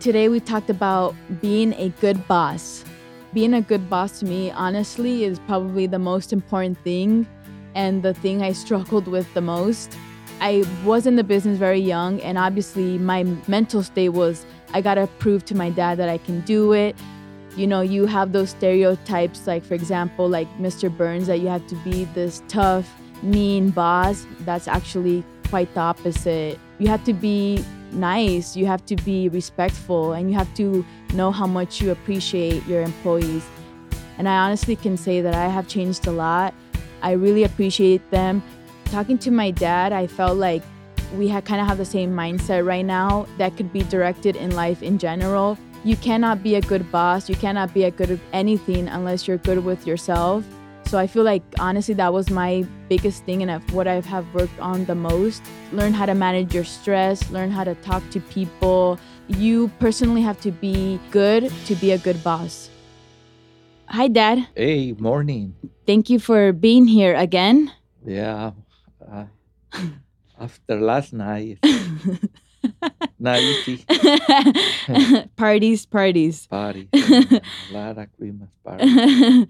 Today we talked about being a good boss. Being a good boss to me, honestly, is probably the most important thing and the thing I struggled with the most. I was in the business very young, and obviously, my mental state was I gotta prove to my dad that I can do it. You know, you have those stereotypes, like, for example, like Mr. Burns, that you have to be this tough, mean boss. That's actually quite the opposite. You have to be nice, you have to be respectful, and you have to know how much you appreciate your employees. And I honestly can say that I have changed a lot. I really appreciate them. Talking to my dad, I felt like we kind of have the same mindset right now that could be directed in life in general. You cannot be a good boss, you cannot be a good anything unless you're good with yourself. So I feel like honestly that was my biggest thing and what I have worked on the most. Learn how to manage your stress, learn how to talk to people. You personally have to be good to be a good boss. Hi dad. Hey, morning. Thank you for being here again. Yeah. Uh, after last night. not easy. parties, parties. Party. A lot of Christmas party.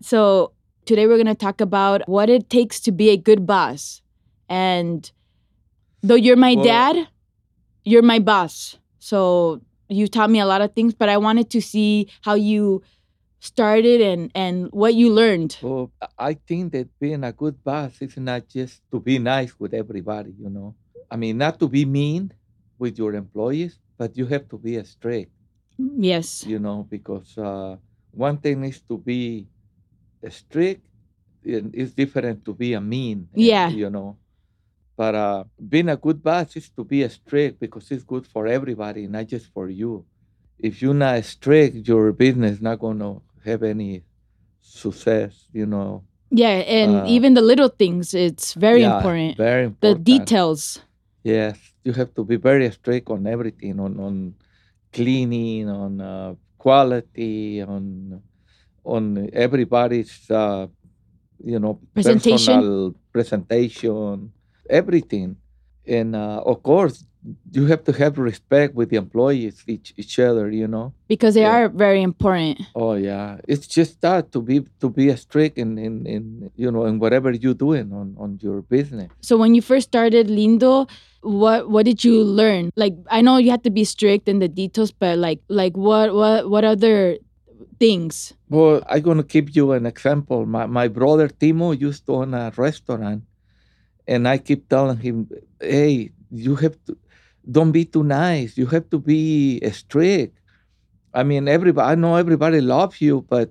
so today we're gonna talk about what it takes to be a good boss. And though you're my Well- dad, you're my boss. So you taught me a lot of things, but I wanted to see how you started and and what you learned. Well, I think that being a good boss is not just to be nice with everybody, you know. I mean, not to be mean with your employees, but you have to be strict, Yes. you know, because uh, one thing is to be strict, it's different to be a mean, Yeah. you know. But uh, being a good boss is to be strict because it's good for everybody, not just for you. If you're not strict, your business not gonna have any success, you know. Yeah, and Uh, even the little things, it's very Yeah, important. Very The details. Yes, you have to be very strict on everything, on on cleaning, on uh, quality, on on everybody's uh, you know Presentation. personal presentation, everything, and uh, of course you have to have respect with the employees each each other. You know. Because they Yeah. are very important. Oh yeah, it's just that to be to be strict in in, in you know in whatever you're doing on on your business. So when you first started Lindo, what what did you learn? Like I know you had to be strict in the details, but like like what what what other things? Well, I'm gonna give you an example. My my brother Timo used to own a restaurant, and I keep telling him, "Hey, you have to don't be too nice. You have to be strict. I mean, everybody. I know everybody loves you, but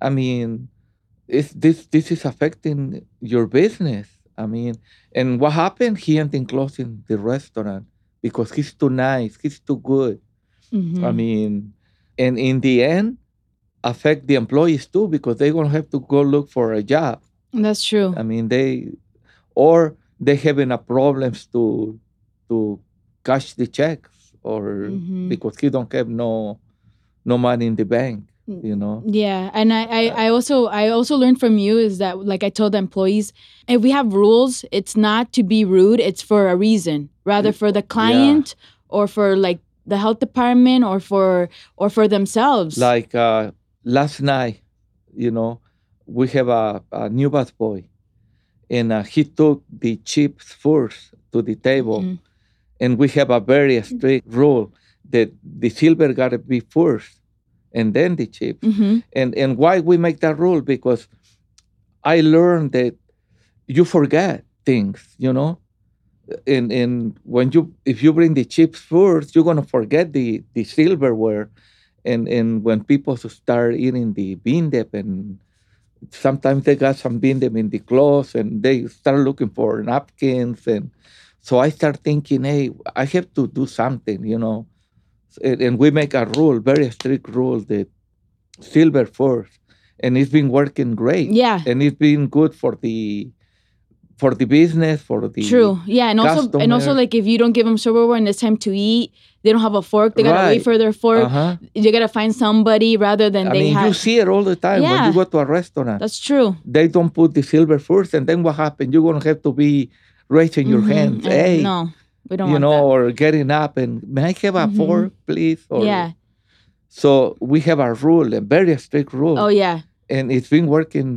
I mean, it's this this is affecting your business. I mean, and what happened? He ended closing the restaurant because he's too nice. He's too good. Mhm. I mean, and in the end, affect the employees too because they're gonna have to go look for a job. That's true. I mean, they or they having a problems to to cash the checks or Mhm. because he don't have no no money in the bank. You know. Yeah, and I, I, I also I also learned from you is that like I told the employees, if we have rules, it's not to be rude, it's for a reason. Rather for the client or for like the health department or for or for themselves. Like uh, last night, you know, we have a, a new bus boy, and uh, he took the chips first to the table. Mhm. and we have a very strict rule that the silver got to be first and then the chips. Mhm. And and why we make that rule? Because I learned that you forget things, you know. And and when you if you bring the chips first, you're gonna forget the the silverware. And and when people start eating the bean dip and sometimes they got some bean dip in the clothes and they start looking for napkins and so I start thinking, hey, I have to do something, you know. And, and we make a rule, very strict rule that silver first, and it's been working great. Yeah. and it's been good for the for the business, for the True. Yeah, and also and also like if you don't give them silverware and it's time to eat, they don't have a fork. They gotta wait for their fork. Uh-huh. You gotta find somebody rather than I they mean, you see it all the time when you go to a restaurant. That's true. they don't put the silver first, and then what happens? You're gonna have to be raising your Mhm. hands. Uh, Hey, no. We don't you know, or getting up and may I have a Mhm. fork, please? that. Or, Yeah. So we have a rule, a very strict rule, Oh yeah. and it's been working.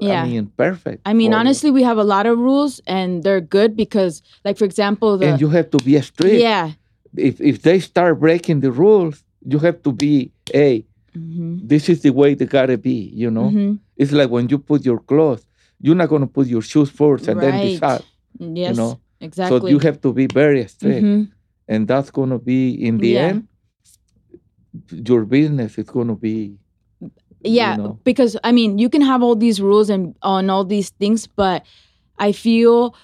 Yeah. I mean, perfect. I mean, honestly, we have a lot of rules, and they're good because, like, for example, the and you have to be strict. yeah, If if they start breaking the rules, you have to be, hey, hmm this is the way they gotta be. You know, hmm it's like when you put your clothes, you're not gonna put your shoes first and then Right. decide. yes, know, exactly. So you have to be very strict, Mhm. and that's gonna be in the Yeah. end. Your business is gonna be yeah know. because i mean you can have all these rules and on all these things but i feel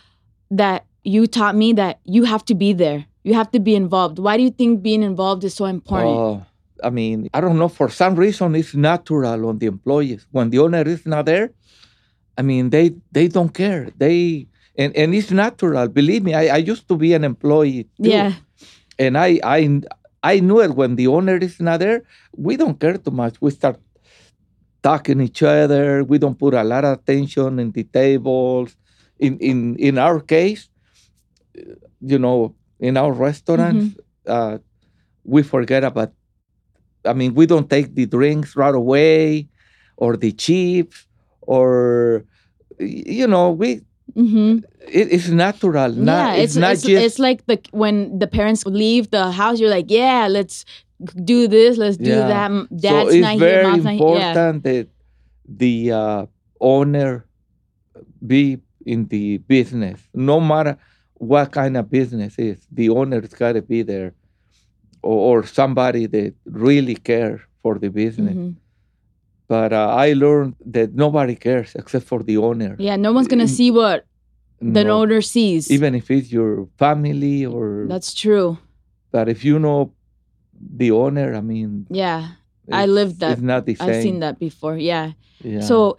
that you taught me that you have to be there you have to be involved why do you think being involved is so important Uh, I mean, I don't know. For some reason, it's natural on the employees. When the owner is not there, I mean, they they don't care. They and, and it's natural. Believe me, I, I used to be an employee. Too, yeah and I I I knew it when the owner is not there. We don't care too much. We start talking each other. We don't put a lot of attention in the tables. In in in our case, you know, in our restaurants, uh, we forget about. I mean, we don't take the drinks right away, or the chips, or you know, we. Mm-hmm. It, it's natural. yeah Not, it's not it's, just it's like the when the parents leave the house you're like yeah let's do this let's do Yeah. that dad's so it's not here very mom's not yeah important that the uh, owner be in the business, no matter what kind of business is. The owner's got to be there, or, or somebody that really cares for the business. Mhm. But uh, I learned that nobody cares except for the owner. yeah no one's gonna see what the No, owner sees even if it's your family or. that's true but if you know the owner, I mean, yeah I lived that. It's not the same. I've seen that before. Yeah. Yeah. So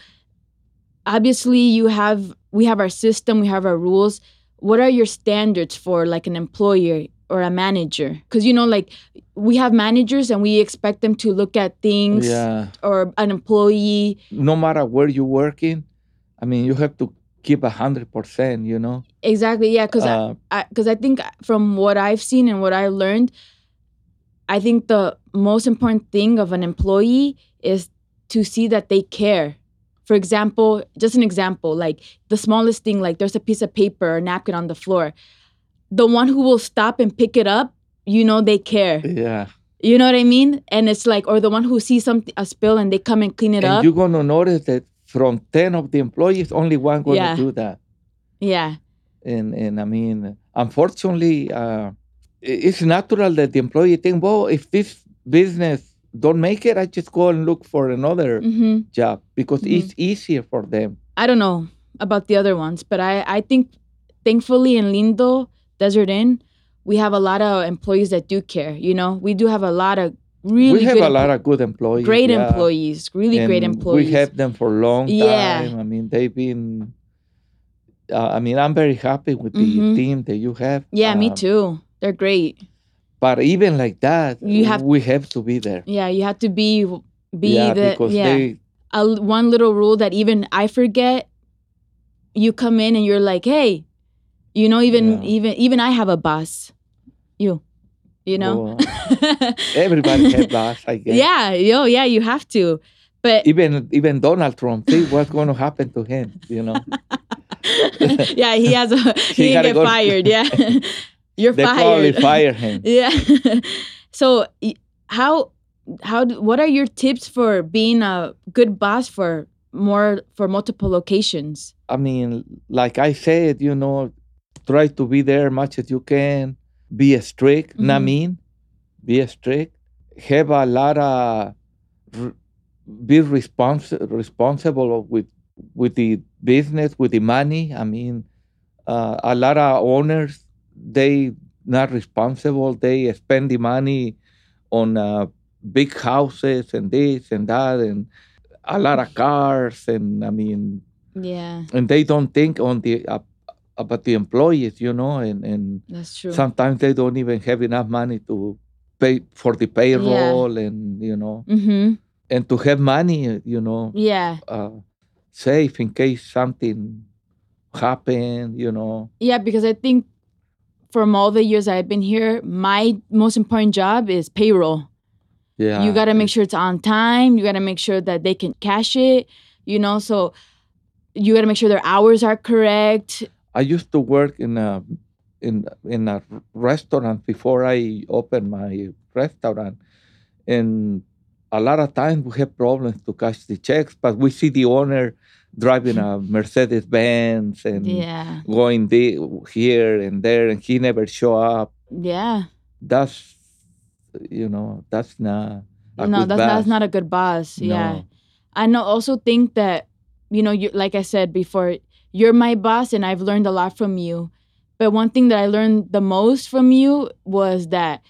obviously you have we have our system, we have our rules. What are your standards for like an employer or a manager? Cuz you know like we have managers and we expect them to look at things yeah. or an employee. no matter where you're working, I mean, you have to keep a hundred percent. You know, Exactly. Yeah, cuz uh, I because I think from what I've seen and what I learned, I think the most important thing of an employee is to see that they care. For example, just an example, like the smallest thing, like there's a piece of paper or napkin on the floor. The one who will stop and pick it up, you know they care. yeah. You know what I mean? And it's like, or the one who sees something a spill and they come and clean it and up. you're gonna notice that from ten of the employees, only one gonna Yeah. do that. yeah. And and I mean, unfortunately, uh, it's natural that the employee think, well, if this business don't make it, I just go and look for another hmm job because Mhm. it's easier for them. I don't know about the other ones, but I, I think thankfully in Lindo, Desert Inn, we have a lot of employees that do care. You know, we do have a lot of really we have good, a lot of good employees. great yeah. employees, really great employees. We have them for a long Yeah. time. I mean, they've been. Uh, I mean, I'm very happy with the Mhm. team that you have. yeah, me Um, too. They're great. But even like that, You have- we have to be there. Yeah, you have to be be yeah, the because yeah. they. a, one little rule that even I forget. You come in and you're like, hey, you know, even Yeah. even even I have a boss. You, you know. everybody has boss, I guess. yeah, yo, yeah, you have to. But Even even Donald Trump, see what's going to happen to him. You know, yeah, he has a he, He get go- fired. Yeah, you're they probably fire him. yeah. so how how what are your tips for being a good boss for more for multiple locations? I mean, like I said, you know, try to be there as much as you can. Be strict, not Mhm. mean. Be strict. Have a lot of. Be respons- responsible with with the business, with the money. I mean, uh, a lot of owners they not responsible. They spend the money on uh, big houses and this and that and a lot of cars and I mean Yeah, and they don't think on the uh, about the employees, you know, and and that's true. sometimes they don't even have enough money to pay for the payroll and you know mm-hmm. and to have money, you know, Yeah, uh, safe in case something happened, you know. yeah, because I think from all the years I've been here, my most important job is payroll. Yeah. You got to make sure it's on time. You got to make sure that they can cash it, you know, so you got to make sure their hours are correct. I used to work in a in in a restaurant before I opened my restaurant, and a lot of times we have problems to cash the checks, but we see the owner driving a Mercedes Benz and Yeah. going here and there, and he never show up. Yeah. That's you know that's not a no, good that's, that's not a good boss. Yeah. No. I know also think that, you know, you like I said before, you're my boss and I've learned a lot from you. But one thing that I learned the most from you was that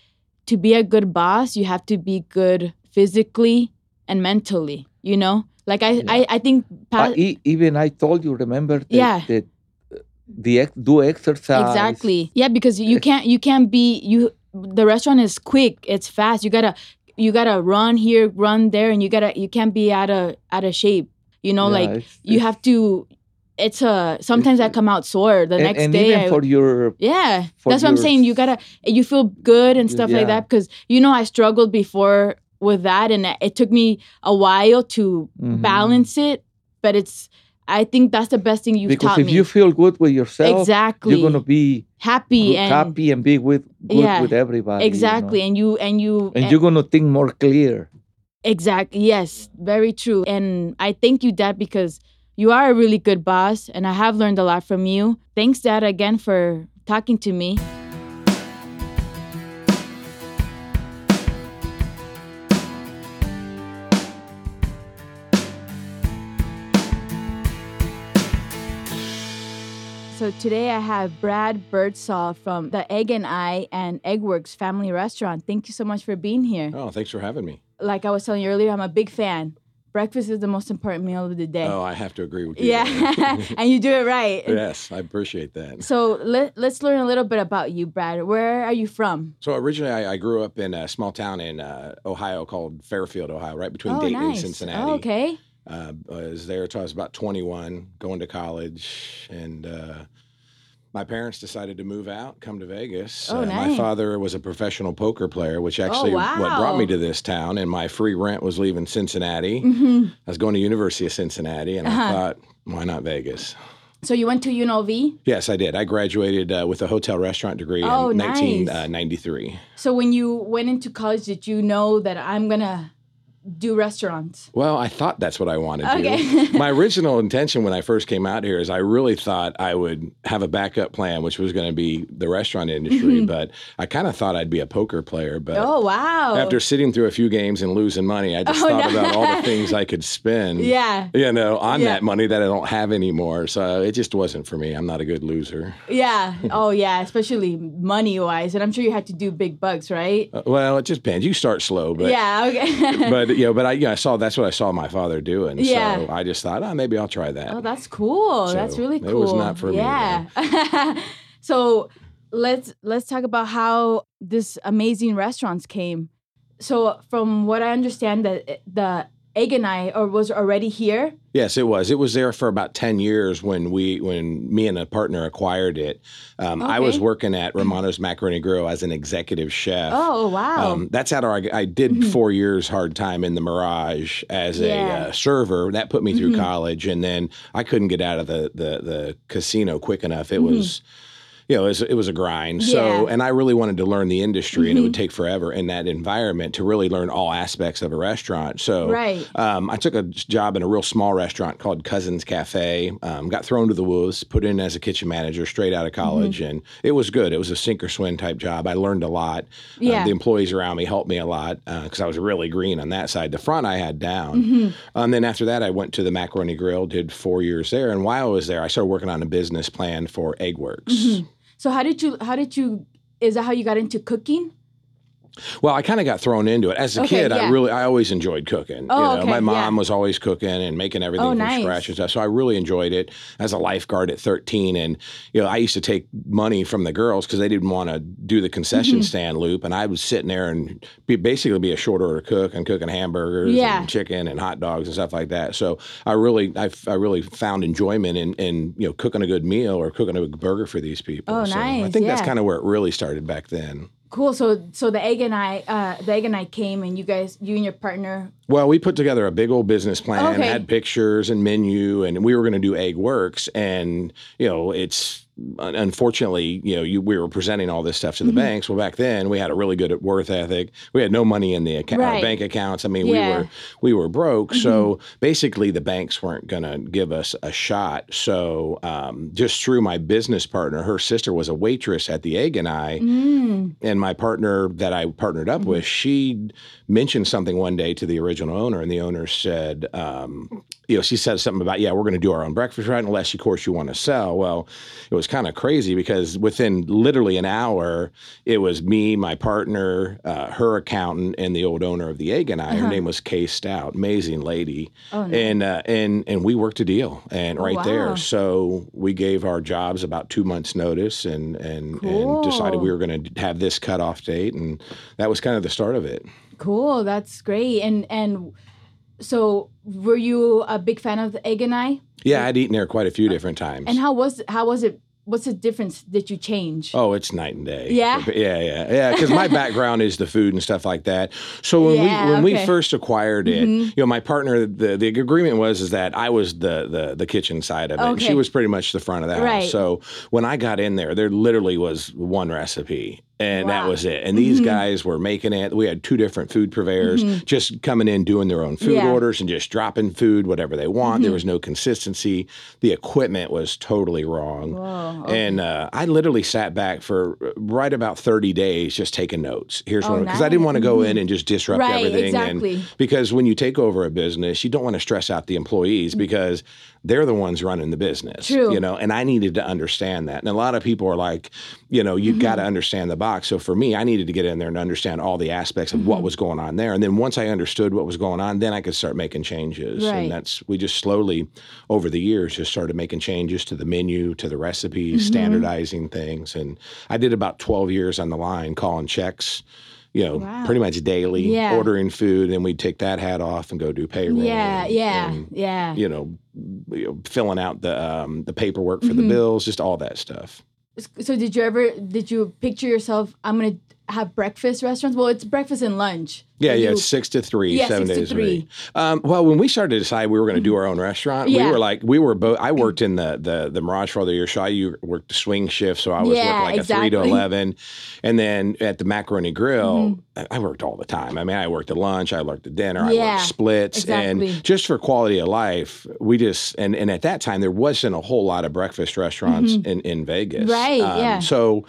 to be a good boss, you have to be good physically and mentally, you know? Like I I, I think pa- e- even I told you, remember that, Yeah. that uh, the ex- do exercise. exactly. Yeah, because you can't you can't be you the restaurant is quick, it's fast. You gotta you gotta run here, run there, and you gotta you can't be out of out of shape. You know, Yeah, like it's- you it's- have to it's a sometimes I come out sore the and, next and day. even I- for your yeah, for that's what I'm saying. You gotta you feel good and stuff like that because you know I struggled before with that, and it took me a while to Mhm. balance it. But it's I think that's the best thing you've because taught if me. you feel good with yourself, exactly, you're gonna be happy good- and happy and be with good Yeah, with everybody. you know. exactly, and you and you and you're gonna think more clear. Exactly. Yes, very true. And I thank you, Dad, because you are a really good boss, and I have learned a lot from you. Thanks, Dad, again for talking to me. So today I have Brad Birdsall from the Egg and I and Eggworks Family Restaurant. Thank you so much for being here Oh, thanks for having me. like I was telling you earlier, I'm a big fan. Breakfast is the most important meal of the day. Oh, I have to agree with you. yeah, and you do it right. yes, I appreciate that. So let, let's learn a little bit about you, Brad. Where are you from? So originally, I, I grew up in a small town in uh, Ohio called Fairfield, Ohio, right between oh, Dayton nice. and Cincinnati. Oh, okay. Uh, I was there until I was about 21, going to college, and uh, my parents decided to move out, come to Vegas. Oh, uh, nice. My father was a professional poker player, which actually what wow. brought me to this town. And my free rent was leaving Cincinnati. hmm I was going to University of Cincinnati, and Uh-huh. I thought, why not Vegas? So you went to UNLV. Yes, I did. I graduated uh, with a hotel restaurant degree Oh, in nice. 1993. So when you went into college, did you know that I'm gonna do restaurants? Well, I thought that's what I wanted Okay. to. My original intention when I first came out here is I really thought I would have a backup plan, which was going to be the restaurant industry. but I kind of thought I'd be a poker player. But oh wow! after sitting through a few games and losing money, I just Oh, thought no. about all the things I could spend. yeah, You know, on Yeah. that money that I don't have anymore. So it just wasn't for me. I'm not a good loser. yeah. Oh yeah, especially money wise, and I'm sure you had to do big bucks, right? Uh, well, it just depends. You start slow, but yeah. Okay. but you know, but I, you know, I saw that's what I saw my father doing. Yeah. So I just thought, oh, maybe I'll try that. Oh, that's cool. that's So, really it cool. was not for me, yeah. so let's let's talk about how this amazing restaurants came. So from what I understand, that the I or was already here. yes, it was. It was there for about ten years when we, when me and a partner acquired it. Um, I was working at Romano's Macaroni Grill as an executive chef. Oh wow. Um, that's how I, I did Mhm. four years hard time in the Mirage as Yeah. a uh, server. That put me through Mhm. college, and then I couldn't get out of the the, the casino quick enough. It Mhm. was. You know, it was, it was a grind. Yeah. So, and I really wanted to learn the industry, and it would take forever in that environment to really learn all aspects of a restaurant. So, right. um, I took a job in a real small restaurant called Cousins Cafe. Um, got thrown to the wolves, put in as a kitchen manager straight out of Mm-hmm. college, and it was good. It was a sink or swim type job. I learned a lot. Uh, Yeah. the employees around me helped me a lot because I was really green on that side. The front I had down. Mhm. And then after that, I went to the Macaroni Grill, did four years there. And while I was there, I started working on a business plan for Eggworks. Mhm. So how did you how did you is that how you got into cooking? Well, I kind of got thrown into it as a Okay, kid. I really, I always enjoyed cooking. Oh, you know, okay, my mom yeah. was always cooking and making everything Oh, from nice. scratch and stuff. So I really enjoyed it as a lifeguard at 13. And you know, I used to take money from the girls because they didn't want to do the concession Mm-hmm. stand loop, and I was sitting there and be, basically be a short order cook and cooking hamburgers Yeah. and chicken and hot dogs and stuff like that. So I really, I, I really found enjoyment in, in you know cooking a good meal or cooking a good burger for these people. Oh, So I nice, think that's kind of where it really started back then. Cool. So so the egg and I, uh, the egg and I came, and you guys, you and your partner. Well, we put together a big old business plan, Okay. had pictures and menu, and we were going to do Egg Works. And you know, it's unfortunately, you know, you, we were presenting all this stuff to the Mm-hmm. banks. Well, back then we had a really good worth ethic. We had no money in the account, Right. bank accounts. I mean, Yeah. Mm-hmm. we were we were broke. So basically, the banks weren't going to give us a shot. So um, just through my business partner, her sister was a waitress at the Egg and I Mm. and my partner that I partnered up with, she mentioned something one day to the original owner, and the owner said, um, you know, she said something about, yeah, we're going to do our own breakfast right, unless of course you want to sell. Well, it was kind of crazy because within literally an hour, it was me, my partner, uh, her accountant, and the old owner of the egg and I. Her name was Kay Stout, amazing lady, Uh-huh. Oh, nice. and uh, and and we worked a deal, and Oh, right wow. there, so we gave our jobs about two months notice, and and and decided we were going to have this cutoff date, and that was kind of the start of it. Cool. That's great. And and so were you a big fan of the egg and I? Yeah, I'd eaten there quite a few different times. And how was how was it? What's the difference? that you change? Oh, it's night and day. Yeah? yeah, yeah, yeah. Because my background is the food and stuff like that. So when Yeah, we when we first acquired it, Mhm. you know, my partner, the the agreement was is that I was the the the kitchen side of it. and She was pretty much the front of the Right. house. So when I got in there, there literally was one recipe. And that was it. And these Mhm. guys were making it. We had two different food purveyors Mhm. just coming in, doing their own food Yeah. orders and just dropping food, whatever they want. There Mhm. was no consistency. The equipment was totally wrong. Whoa. okay. And uh, I literally sat back for uh, right about 30 days just taking notes. Here's Oh, one because I didn't want to go in and just disrupt right. everything. Exactly. And because when you take over a business, you don't want to stress out the employees because they're the ones running the business. True. You know, and I needed to understand that. And a lot of people are like, you know, you Mm-hmm. got to understand the box. So for me, I needed to get in there and understand all the aspects of Mm-hmm. what was going on there. And then once I understood what was going on, then I could start making changes. Right. And that's we just slowly over the years just started making changes to the menu, to the recipes, Mm-hmm. standardizing things. And I did about 12 years on the line calling checks, you know, Wow. pretty much daily, Yeah. ordering food, and we'd take that hat off and go do payroll. yeah. and- Yeah. and, yeah. you know, you know, filling out the um, the paperwork for Mhm. the bills, just all that stuff. So did you ever did you picture yourself? I'm gonna have breakfast restaurants. Well, it's breakfast and lunch. Yeah, yeah, it's six to three, Yeah, seven days a week. Um, well, when we started to decide we were going to do our own restaurant, Yeah. we were like, we were both. I worked in the the the Mirage for the year. So I worked the swing shift, so I was Yeah, working like a three to eleven, and then at the Macaroni Grill, Mm-hmm. I- worked all the time. I mean, I worked at lunch, I worked at dinner, I worked splits, exactly. and just for quality of life, we just and and at that time there wasn't a whole lot of breakfast restaurants in in Vegas, Mm-hmm. Right, Um, yeah. So.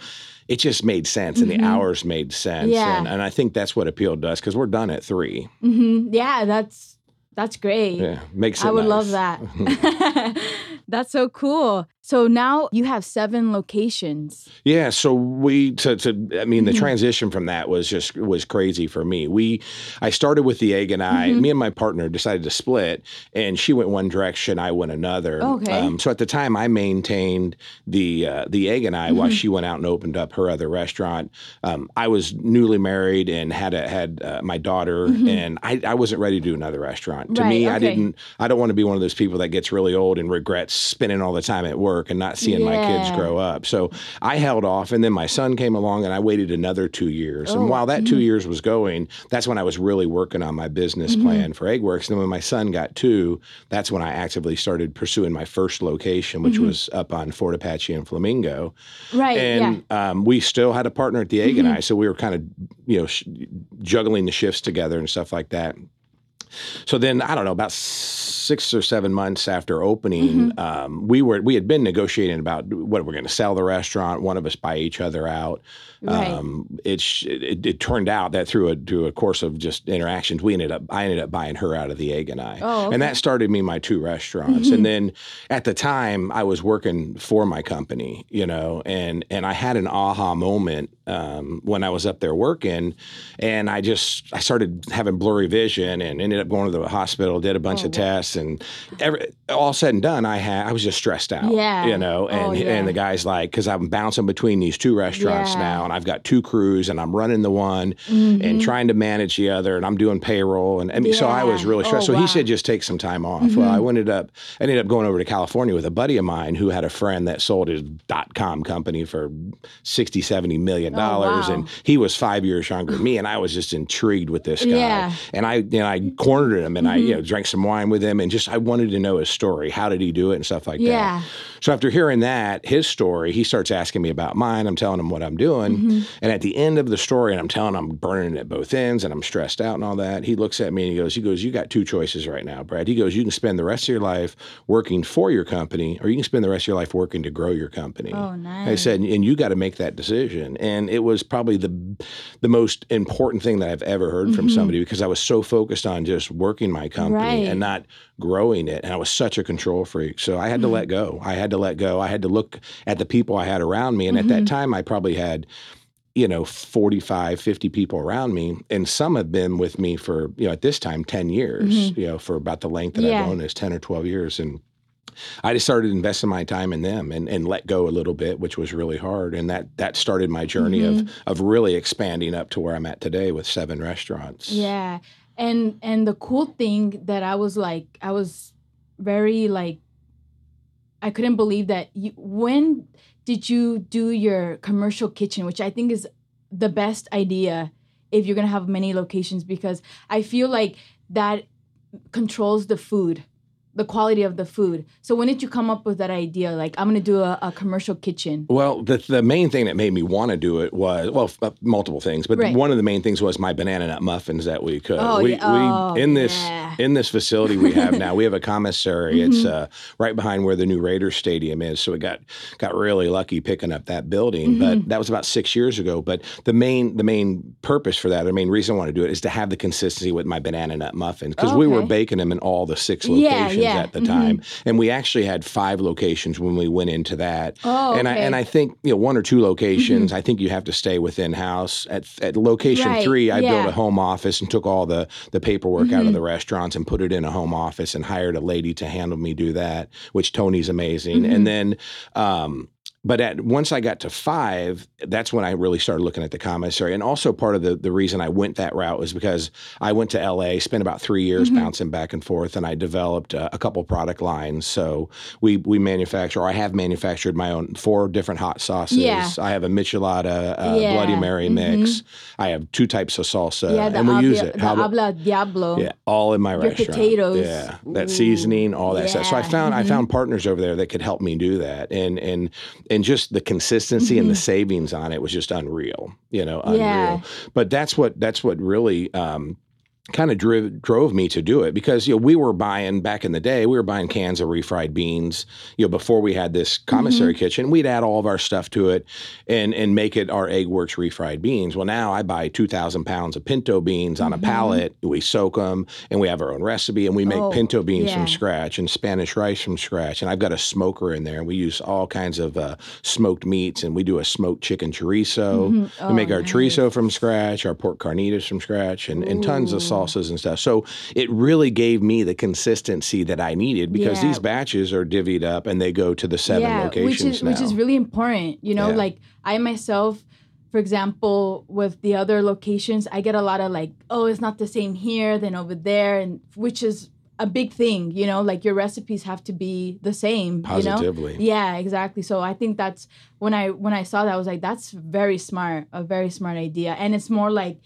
It just made sense, and the hours made sense, Yeah. and, and I think that's what appealed to us because we're done at three. hmm Yeah, that's that's great. Yeah, makes it I would love that. that's so cool. So now you have seven locations. Yeah, so we to to I mean the Mhm. transition from that was just was crazy for me. We I started with the egg and I Mhm. me and my partner decided to split and she went one direction, I went another. Um, Okay. so at the time I maintained the uh, the egg and I while Mhm. she went out and opened up her other restaurant. Um, I was newly married and had a, had uh, my daughter Mhm. and I, I wasn't ready to do another restaurant. To Right, me I didn't I don't want to be one of those people that gets really old and regrets spending all the time at work and not seeing my kids grow up. So I held off, and then my son came along, and I waited another two years. Oh, and while that two mhm. years was going, that's when I was really working on my business Mhm. plan for Eggworks. And then when my son got two, that's when I actively started pursuing my first location, which Mhm. was up on Fort Apache and Flamingo. Right. yeah. And um, we still had a partner at the Egg and Mhm. I, so we were kind of you know sh- juggling the shifts together and stuff like that. So then I don't know about six or seven months after opening, Mm-hmm. um, we were we had been negotiating about what we're going to sell the restaurant. One of us buy each other out. Right. Um, it, it it turned out that through a through a course of just interactions, we ended up I ended up buying her out of the Egg and I, Oh, okay. and that started me my two restaurants. Mhm. And then at the time, I was working for my company, you know, and and I had an aha moment um, when I was up there working, and I just I started having blurry vision and ended up going to the hospital, did a bunch Oh, of wow. tests, and every, all said and done, I had I was just stressed out. Yeah. you know, and Oh, yeah. and the guy's like, because I'm bouncing between these two restaurants Yeah. now, and I've got two crews, and I'm running the one Mm-hmm. and trying to manage the other, and I'm doing payroll, and I mean, so I was really stressed. Oh, so wow. Mm-hmm. he said, just take some time off. Well, I ended up I ended up going over to California with a buddy of mine who had a friend that sold his dot com company for 60, 70 million dollars, Oh, wow. and he was five years younger than me, and I was just intrigued with this guy. Yeah. And I, you know, I cornered him, and I, Mm-hmm. you know, drank some wine with him, and just I wanted to know his story. How did he do it, and stuff like Yeah. that. So after hearing that, his story, he starts asking me about mine. I'm telling him what I'm doing. Mm-hmm. And at the end of the story, and I'm telling him I'm burning at both ends and I'm stressed out and all that, he looks at me and he goes, he goes, you got two choices right now, Brad. He goes, you can spend the rest of your life working for your company, or you can spend the rest of your life working to grow your company. Oh, nice. I said, and you got to make that decision. And it was probably the the most important thing that I've ever heard from somebody because I was so focused on just working my company Mm-hmm. Right. and not growing it. And I was such a control freak. So I had to Mm-hmm. let go. I had to let go. I had to look at the people I had around me. And at Mm-hmm. that time, I probably had you know 45 50 people around me and some have been with me for you know at this time 10 years you know for about the length that Mm-hmm. Yeah. i've owned this 10 or 12 years and I just started investing my time in them and, and let go a little bit, which was really hard. And that that started my journey Mm-hmm. of of really expanding up to where I'm at today with seven restaurants. Yeah. And and the cool thing that I was like I was very like I couldn't believe that you when did you do your commercial kitchen, which I think is the best idea if you're going to have many locations because I feel like that controls the food, the quality of the food. So when did you come up with that idea like I'm going to do a, a commercial kitchen? Well, the the main thing that made me want to do it was well, f- uh, multiple things, but Right. one of the main things was my banana nut muffins that we could. Oh, we, yeah. Oh, we in this yeah. in this facility we have now, we have a commissary. It's Mm-hmm. uh, right behind where the new Raiders stadium is, so we got got really lucky picking up that building. Mm-hmm. But that was about six years ago. But the main the main purpose for that, the main reason I want to do it, is to have the consistency with my banana nut muffins because we were baking them in all the six Yeah, locations yeah. at the Mhm. time, and we actually had five locations when we went into that. Oh, And I and I think you know one or two locations. I think you have to stay within house. At at location Right, three, I built a home office and took all the the paperwork out of Mm-hmm. the restaurants and put it in a home office and hired a lady to handle me do that. Which Tony's amazing. Mm-hmm. And then. Um, but at once I got to five, that's when I really started looking at the commissary. And also part of the, the reason I went that route was because I went to LA, spent about three years Mm-hmm. bouncing back and forth, and I developed uh, a couple product lines. So we we manufacture, or I have manufactured my own four different hot sauces. Yeah. I have a Michelada uh, Yeah. Bloody Mary Mhm. mix. I have two types of salsa, yeah, and we habla, use it. the habla diablo. yeah, all in my Your restaurant. potatoes. Yeah, that Ooh, seasoning, all that stuff. So I found I Mhm. found partners over there that could help me do that, and and and just the consistency and the savings on it was just unreal. You know, unreal. Mm-hmm. Yeah. But that's what that's what really. Um, kind of drove drove me to do it because you know we were buying back in the day we were buying cans of refried beans you know before we had this commissary Mm-hmm. kitchen we'd add all of our stuff to it and and make it our egg works refried beans well now I buy 2000 pounds of pinto beans on a pallet we soak them and we have our own recipe and we make Mm-hmm. Oh, pinto beans yeah. from scratch and Spanish rice from scratch and I've got a smoker in there and we use all kinds of uh, smoked meats and we do a smoked chicken chorizo Mhm. we make Oh, our nice. chorizo from scratch, our pork carnitas from scratch, and, and tons of Ooh. Salsas and stuff. So it really gave me the consistency that I needed because Yeah. these batches are divvied up and they go to the seven locations which is now. which is really important. You know, Yeah. like I myself, for example, with the other locations, I get a lot of like, oh, it's not the same here than over there, and which is a big thing. You know, like your recipes have to be the same. Positively. You know? Yeah, exactly. So I think that's when I when I saw that I was like, that's very smart, a very smart idea, and it's more like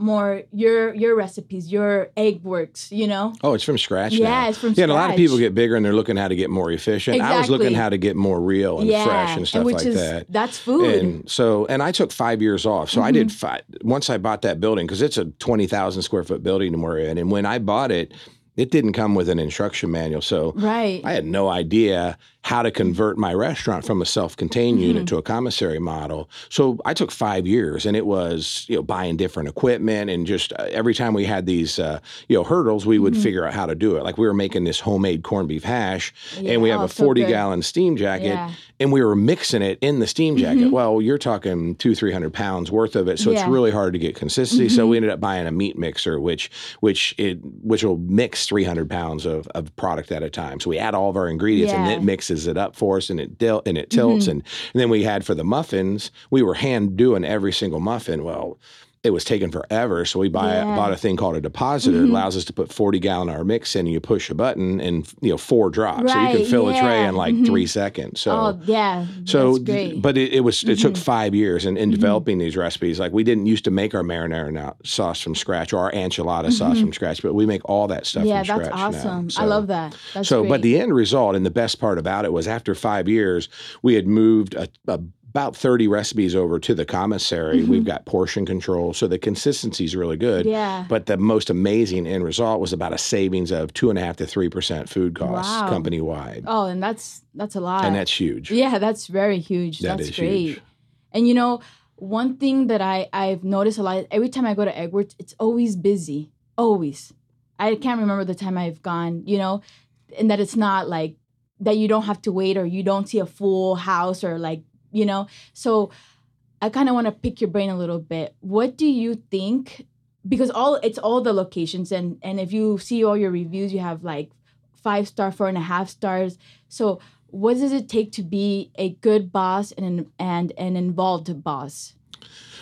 more your your recipes, your egg works. You know. Oh, it's from scratch Yeah, now. it's from scratch. yeah, and a lot of people get bigger and they're looking how to get more efficient. Exactly. I was looking how to get more real and yeah, fresh and stuff which like is that. that's food. And so, and I took five years off. So I Mm-hmm. did five. Once I bought that building, because it's a 20,000 square foot building we're in. And when I bought it, It didn't come with an instruction manual. So Right. I had no idea how to convert my restaurant from a self-contained Mm-hmm. unit to a commissary model. So I took five years, and it was you know buying different equipment and just uh, every time we had these uh, you know hurdles, we Mm-hmm. would figure out how to do it. Like we were making this homemade corned beef hash, and we have Oh, a forty good. gallon steam jacket, Yeah. and we were mixing it in the steam jacket. Mhm. Well, you're talking two three hundred pounds worth of it, so it's really hard to get consistency. So Mhm. we ended up buying a meat mixer, which which it which will mix three hundred pounds of, of product at a time. So we add all of our ingredients and it mixes it up for us and it dil- and it tilts Mhm. and, and then we had for the muffins, we were hand doing every single muffin. Well, it was taking forever, so we buy Yeah. bought a thing called a depositor. It Mhm. allows us to put forty gallon hour mix in, and you push a button, and you know four drops, so you can Right, fill a tray in like Mhm. three seconds. So oh yeah. so, great. but it, it was it took Mhm. five years in, in Mhm. developing these recipes. Like we didn't used to make our marinara now, sauce from scratch or our enchilada sauce Mhm. from scratch, but we make all that stuff yeah, from that's awesome. I love that. That's so, great. but the end result and the best part about it was after five years, we had moved a, a, about 30 recipes over to the commissary. Mhm. We've got portion control. So the consistency is really good. yeah. But the most amazing end result was about a savings of two and a half to three percent food costs Wow. company wide. oh, and that's that's a lot. and that's huge. Yeah, that's very huge. That that's is great. huge. And you know, one thing that I I've noticed a lot every time I go to Eggworks, it's always busy. Always. I can't remember the time I've gone, you know, and that it's not like that you don't have to wait or you don't see a full house or like, you know. So I kind of want to pick your brain a little bit. What do you think because all it's all the locations and and if you see all your reviews, you have like five star, four and a half stars. So what does it take to be a good boss and an, and an involved boss?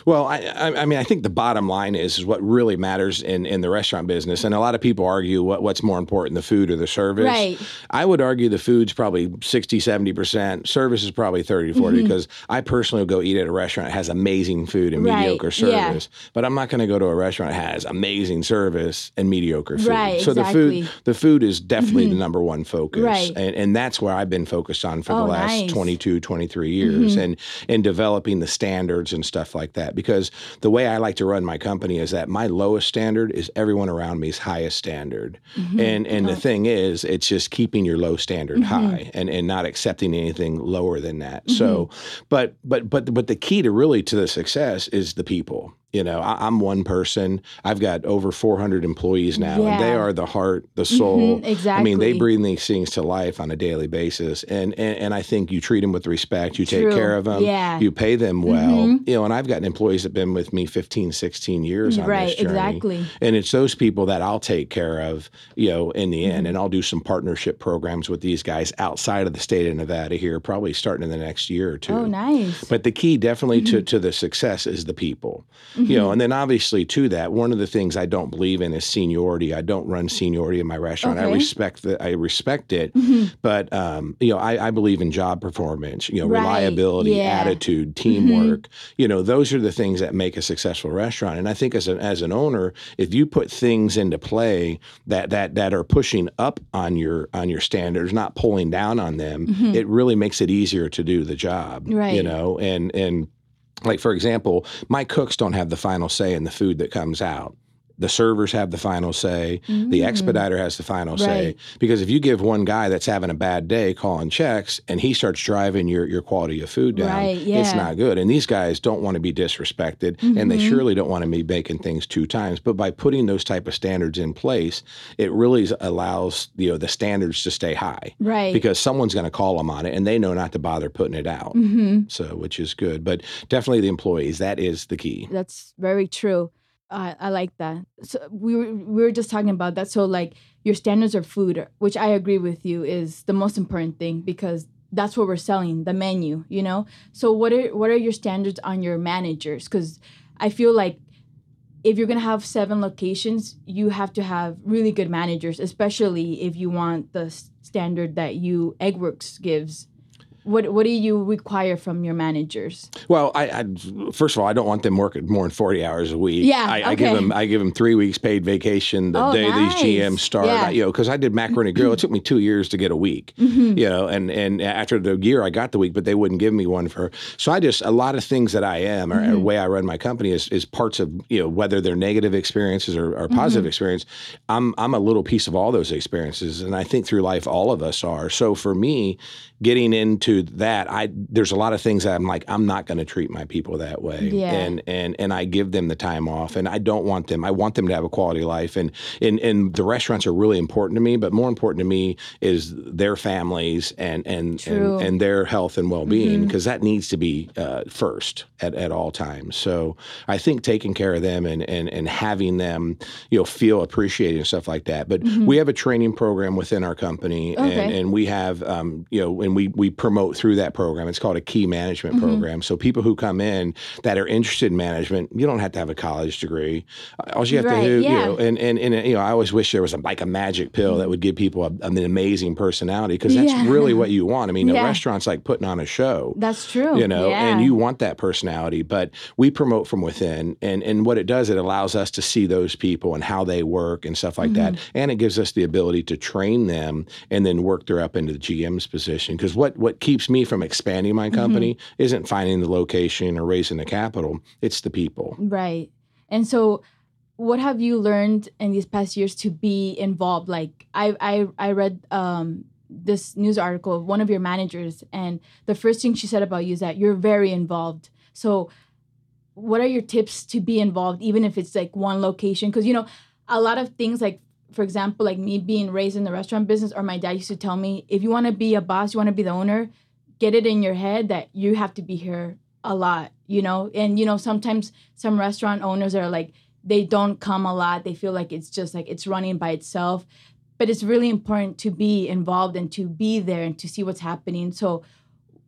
Well, I, I, I mean, I think the bottom line is, is what really matters in, in the restaurant business. And a lot of people argue what, what's more important, the food or the service. Right. I would argue the food's probably 60, 70%. Service is probably 30, 40 Mhm. because I personally will go eat at a restaurant that has amazing food and Right, mediocre yeah. service. But I'm not going to go to a restaurant that has amazing service and mediocre food. Right, so the food the food is definitely Mhm. the number one focus. Right. And, and that's where I've been focused on for Oh, the last nice. 22, 23 years Mhm. and, and developing the standards and stuff like that. Because the way I like to run my company is that my lowest standard is everyone around me's highest standard. Mhm. And and the thing is, it's just keeping your low standard Mhm. high and, and not accepting anything lower than that. Mm-hmm. So, but but but but the key to really to the success is the people. You know, I, I'm one person. I've got over 400 employees now, and they are the heart, the soul. Mhm, exactly. I mean, they bring these things to life on a daily basis, and and, and I think you treat them with respect. You take True. care of them. Yeah. You pay them well. Mhm. You know, and I've gotten employees that've been with me 15, 16 years on right. this journey. Exactly. And it's those people that I'll take care of, you know, in the end. Mhm. And I'll do some partnership programs with these guys outside of the state of Nevada here, probably starting in the next year or two. Oh, nice. But the key definitely to, Mhm. to the success is the people. Mhm. You know, and then obviously to that, one of the things I don't believe in is seniority. I don't run seniority in my restaurant. I respect the I respect it, Mhm. but um, you know, I, I believe in job performance, you know, Right. reliability, Yeah. Mm-hmm. attitude, teamwork. You know, those are the things that make a successful restaurant. And I think as an as an owner, if you put things into play that that that are pushing up on your on your standards, not pulling down on them, Mhm. it really makes it easier to do the job. Right. You know, and and like for example, my cooks don't have the final say in the food that comes out. The servers have the final say. The Mm. expediter has the final say. Because if you give one guy that's having a bad day calling checks and he starts driving your, your quality of food down, Right, it's not good. And these guys don't want to be disrespected and they Mhm. surely don't want to be making things two times. But by putting those type of standards in place, it really allows you know the standards to stay high Right. because someone's going to call them on it and they know not to bother putting it out. hmm So, which is good, but definitely the employees. That is the key. That's very true. I I like that. So we were we were just talking about that. So like your standards of food, which I agree with you, is the most important thing because that's what we're selling, the menu. You know. So what are what are your standards on your managers? Because I feel like if you're gonna have seven locations, you have to have really good managers, especially if you want the standard that you Eggworks gives. What what do you require from your managers? Well, I, I first of all, I don't want them working more than forty hours a week. Yeah, I, I give them I give them three weeks paid vacation the Oh, day nice. these GMs start. Yeah. You know, because I did macaroni grill, it took me two years to get a week. Mm-hmm. You know, and and after the year, I got the week, but they wouldn't give me one for. So I just a lot of things that I am or, or Mm-hmm. the way I run my company is is parts of you know whether they're negative experiences or, or positive Mm-hmm. experience. I'm I'm a little piece of all those experiences, and I think through life all of us are. So for me, getting into that, I there's a lot of things that I'm like I'm not going to treat my people that way, Yeah. and and and I give them the time off, and I don't want them. I want them to have a quality life, and and and the restaurants are really important to me, but more important to me is their families and and and, and their health and well being Mm-hmm. because that needs to be uh, first at, at all times. So I think taking care of them and and and having them you know feel appreciated and stuff like that. But we have a training program within our company, and Mm-hmm. And we have um, you know and we we promote through that program. It's called a key management Mm-hmm. program. So people who come in that are interested in management, you don't have to have a college degree. All you have Right, to do, yeah. you know, and, and and you know, I always wish there was a, like a magic pill that would give people a, an amazing personality because that's Yeah. really what you want. I mean, Yeah. a restaurant's like putting on a show That's true. you know and you want that personality but we promote from within and and what it does it allows us to see those people and how they work and stuff like that Mm-hmm. and it gives us the ability to train them and then work their up into the GM's position because what what keeps me from expanding my Mm-hmm. company isn't finding the location or raising the capital it's the people Right. And so what have you learned in these past years to be involved? Like I I I read um this news article of one of your managers and the first thing she said about you is that you're very involved. So what are your tips to be involved even if it's like one location because you know a lot of things like for example like me being raised in the restaurant business or my dad used to tell me if you want to be a boss you want to be the owner get it in your head that you have to be here a lot you know? And you know sometimes some restaurant owners are like they don't come a lot. They feel like it's just like it's running by itself. But it's really important to be involved and to be there and to see what's happening. So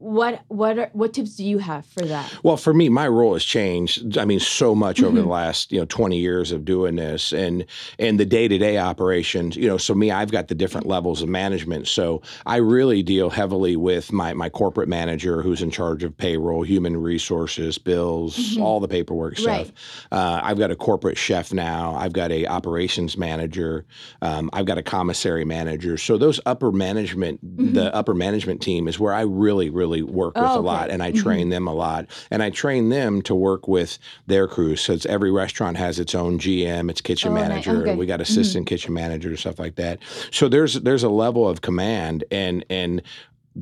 what what are, what tips do you have for that Well, for me, my role has changed. I mean, so much over the Mm-hmm. last you know twenty years of doing this, and and the day to day operations. You know, so me, I've got the different levels of management. So I really deal heavily with my my corporate manager, who's in charge of payroll, human resources, bills, all the paperwork stuff. Mm-hmm. Right. Uh, I've got a corporate chef now. I've got a operations manager. Um, I've got a commissary manager. So those upper management, the upper management team is where I really, really work with Mm-hmm. Oh, a lot, and I train them a lot, and I train them to work with their crews. So it's, every restaurant has its own GM, its kitchen Oh, manager. Okay. We got assistant kitchen managers, stuff like that. So there's there's a level of command, and and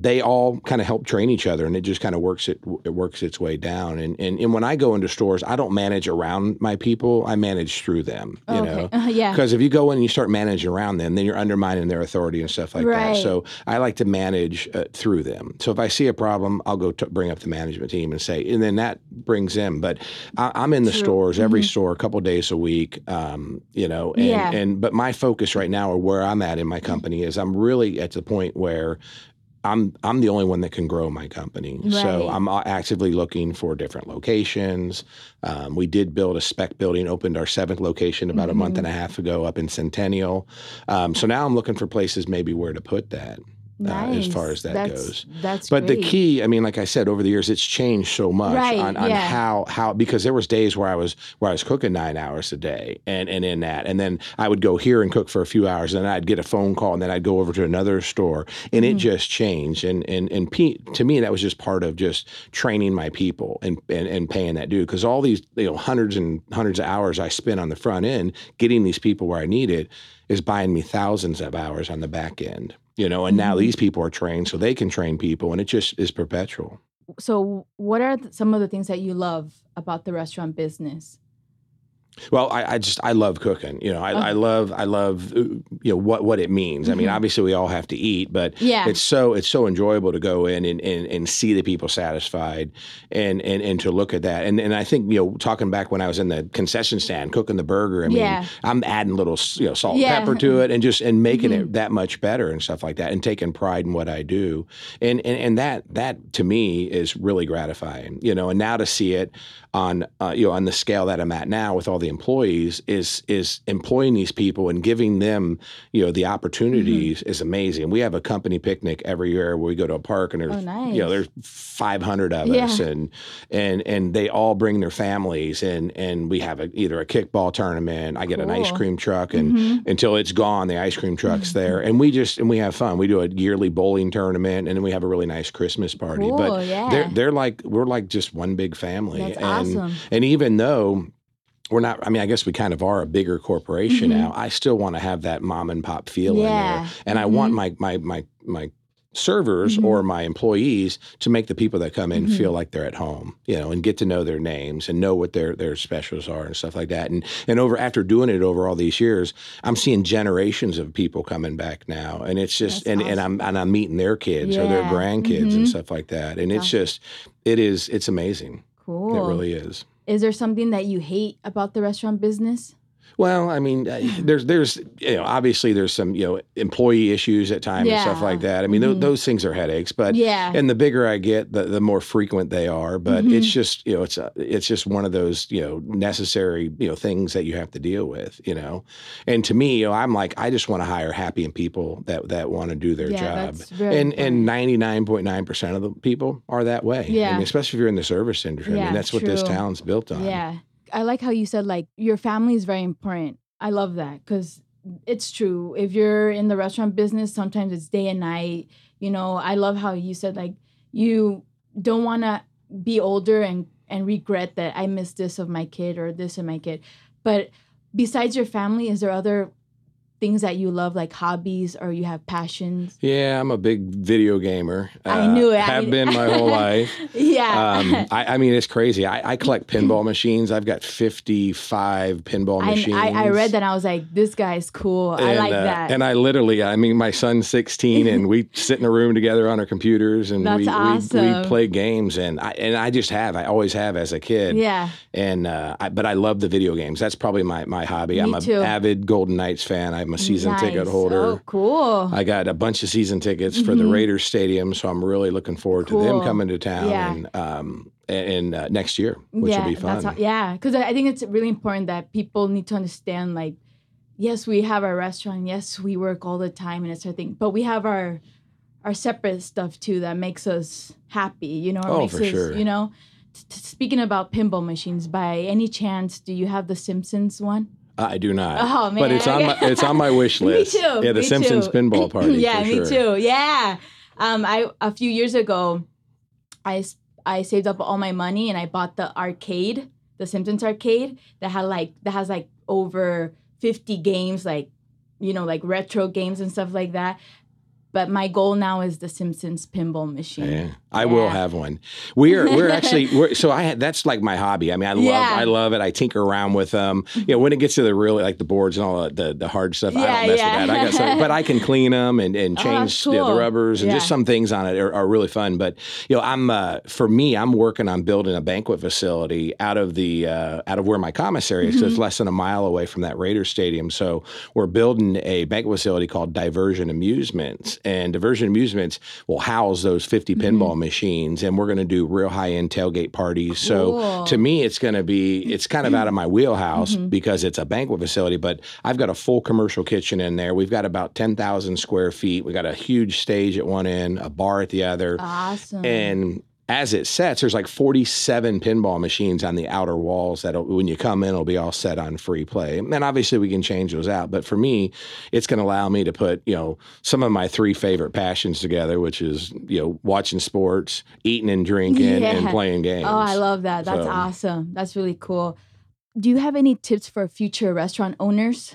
they all kind of help train each other and it just kind of works it, it works its way down. And, and and when I go into stores I don't manage around my people I manage through them you okay. know? Uh, yeah. Because if you go in and you start managing around them then you're undermining their authority and stuff like Right. that. So I like to manage uh, through them. So if I see a problem I'll go t- bring up the management team and say and then that brings them but I, I'm in the True. stores every store a couple days a week um, you know and, Yeah. and but my focus right now or where I'm at in my company is I'm really at the point where I'm I'm the only one that can grow my company. So I'm uh, actively looking for different locations. Um, we did build a spec building, opened our seventh location about a month Mm-hmm. and a half ago up in Centennial. Um, so now I'm looking for places maybe where to put that. Uh, as far as that that's, goes. that's But the key, I mean, like I said, over the years, it's changed so much Right, on, on yeah. how how because there was days where I was where I was cooking nine hours a day, and and in that, and then I would go here and cook for a few hours, and then I'd get a phone call, and then I'd go over to another store, and Mm-hmm. it just changed. And and and P, to me, that was just part of just training my people and and, and paying that due because all these you know hundreds and hundreds of hours I spent on the front end getting these people where I needed is buying me thousands of hours on the back end. You know, and now Mhm. these people are trained so they can train people, and it just is perpetual. so what are some of the things that you love about the restaurant business Well, I, I just I love cooking. You know, I, I love I love uh, you know what what it means. I mean, Mhm. obviously we all have to eat, but yeah it's so it's so enjoyable to go in and, and, and see the people satisfied and, and and to look at that. And and I think you know talking back when I was in the concession stand cooking the burger, I mean, Yeah. I'm adding little you know salt Yeah. and pepper to it and just and making Mhm. it that much better and stuff like that and taking pride in what I do. And and and that that to me is really gratifying. You know, and now to see it on uh, you know on the scale that I'm at now with all the employees is is employing these people and giving them you know the opportunities Mm-hmm. is amazing. We have a company picnic every year where we go to a park and there's Oh, nice. you know there's 500 of Yeah. us and and and they all bring their families and and we have a, either a kickball tournament. I get an ice cream truck and Mhm. until it's gone, the ice cream truck's Mm-hmm. there and we just and we have fun. We do a yearly bowling tournament and then we have a really nice Christmas party. Cool, but yeah. they're they're like we're like just one big family. That's and awesome. And even though we're not I mean, I guess we kind of are a bigger corporation Mhm. now, I still want to have that mom and pop feel in Yeah. there. And I want my my my my servers Mhm. or my employees to make the people that come in Mhm. feel like they're at home, you know, and get to know their names and know what their their specials are and stuff like that. And and over after doing it over all these years, I'm seeing generations of people coming back now. And it's just That's and, and I'm and I'm meeting their kids or their Yeah. grandkids Mhm. and stuff like that. And it's Awesome. just it is it's amazing. Cool. It really is. Is there something that you hate about the restaurant business? Well, I mean, uh, there's there's you know obviously there's some you know employee issues at times and stuff like that. I mean, tho- Mhm. those things are headaches, but yeah. and the bigger I get, the the more frequent they are. But Mhm. it's just you know it's a, it's just one of those you know necessary you know things that you have to deal with. You know, and to me, you know, I'm like I just want to hire happy and people that that want to do their Yeah, job. that's very And and 99.9 percent of the people are that way. I Yeah. mean, especially if you're in the service industry. I Yeah, mean, that's what this town's built on. Yeah. I like how you said like your family is very important. I love that because it's true. If you're in the restaurant business, sometimes it's day and night. You know, I love how you said like you don't want to be older and and regret that I missed this of my kid or this of my kid. But besides your family, is there other things that you love like hobbies or you have passions? Yeah, I'm a big video gamer. I Uh, knew it. I Have mean- been my whole life. yeah. Um, I, I mean, it's crazy. I, I collect pinball machines. I've got 55 pinball I, machines. I, I read that and I was like, this guy's cool. I like uh, that. And I literally, I mean, my son's 16, and we sit in a room together on our computers, and we, we awesome. we play games, and I and I just have, I always have as a kid. yeah. And uh, I, but I love the video games. That's probably my my hobby. Me I'm an avid Golden Knights fan. I'm a season ticket holder. Oh, cool. I got a bunch of season tickets for the Mhm. Raiders Stadium, so I'm really looking forward to them coming to town Yeah. and um and uh, next year, which yeah, will be fun. That's how, yeah, because I I think it's really important that people need to understand like, yes, we have our restaurant. Yes, we work all the time and it's our thing, but we have our our separate stuff too that makes us happy. You know, Oh, makes for us, sure. You know, T- t- speaking about pinball machines, by any chance, do you have the Simpsons one? I do not. Oh man, But it's on my it's on my wish Me list. too, Yeah, the me Simpsons too. pinball party. yeah, me sure. too. Yeah. Um, I a few years ago, I I saved up all my money and I bought the arcade, the Simpsons arcade that had like that has like over fifty games, like you know, like retro games and stuff like that. But my goal now is the Simpsons pinball machine. Yeah, I will have one. We're we're actually we're, so I had that's like my hobby. I mean, I love Yeah. I love it. I tinker around with them. You know, when it gets to the really like the boards and all the the, hard stuff, I don't mess yeah. with that. I got some, but I can clean them and and Oh, change you know, the rubbers and just some things on it are, are really fun. But you know, I'm uh, for me, I'm working on building a banquet facility out of the uh, out of where my commissary is. So Mm-hmm. it's less than a mile away from that Raiders stadium. So we're building a banquet facility called Diversion Amusements, and Diversion Amusements will house those 50 Mm-hmm. pinball machines, and we're going to do real high end tailgate parties. So to me, it's going to be it's kind of out of my wheelhouse Mm-hmm. because it's a banquet facility. But I've got a full commercial kitchen in there. We've got about 10,000 square feet. We got a huge stage at one end, a bar at the other, Awesome. and as it sets, there's like 47 pinball machines on the outer walls that when you come in, it'll be all set on free play. And obviously we can change those out. But for me, it's going to allow me to put, you know, some of my three favorite passions together, which is, you know, watching sports, eating and drinking, and playing games. Oh, I love that. That's So- awesome. That's really cool. Do you have any tips for future restaurant owners?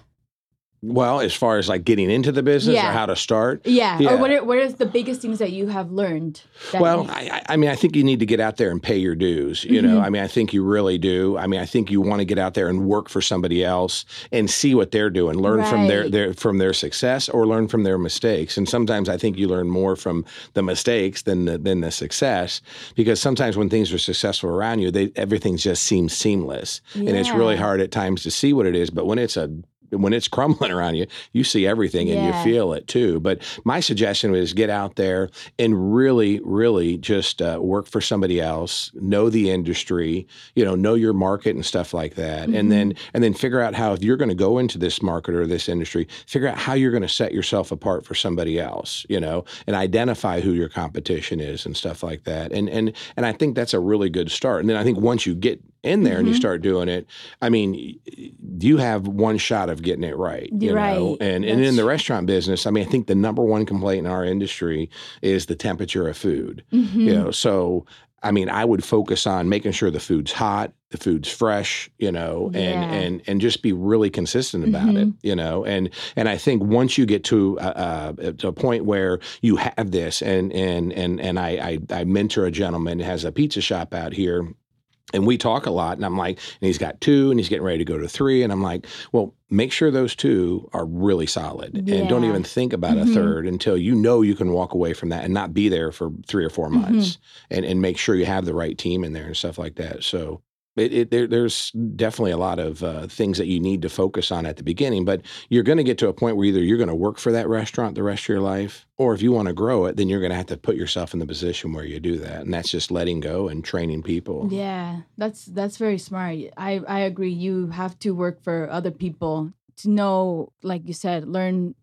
Well, as far as like getting into the business Yeah. or how to start, Yeah. Yeah. Or what are what is the biggest things that you have learned? Well, I, I- mean, I think you need to get out there and pay your dues. You know, Mhm. I mean, I think you really do. I mean, I think you want to get out there and work for somebody else and see what they're doing, learn from their, their from their success or learn from their mistakes. And sometimes I think you learn more from the mistakes than the, than the success because sometimes when things are successful around you, they everything just seems seamless, and it's really hard at times to see what it is. But when it's a when it's crumbling around you, you see everything and Yeah. you feel it too. But my suggestion was get out there and really, really just uh, work for somebody else, know the industry, you know, know your market and stuff like that, and then and then figure out how if you're going to go into this market or this industry, figure out how you're going to set yourself apart for somebody else, you know, and identify who your competition is and stuff like that. And and and I think that's a really good start. And then I think once you get in there and you Mhm. start doing it, I mean, you have one shot of getting it right. You You're know? right. And and in the restaurant business, I mean, I think the number one complaint in our industry is the temperature of food. Mhm. You know, so I mean, I would focus on making sure the food's hot, the food's fresh, you know, and Yeah. and and just be really consistent about it, Mhm. you know. And and I think once you get to a, a, to a point where you have this, and and and and I I, I mentor a gentleman who has a pizza shop out here. And we talk a lot, and I'm like, and he's got two, and he's getting ready to go to three, and I'm like, well, make sure those two are really solid, and don't even think about Mhm. a third until you know you can walk away from that and not be there for three or four Mm-hmm. months, and and make sure you have the right team in there and stuff like that. So. It, it, there, there's definitely a lot of uh, things that you need to focus on at the beginning, but you're going to get to a point where either you're going to work for that restaurant the rest of your life, or if you want to grow it, then you're going to have to put yourself in the position where you do that, and that's just letting go and training people. Yeah, that's that's very smart. I I agree. You have to work for other people to know, like you said, learn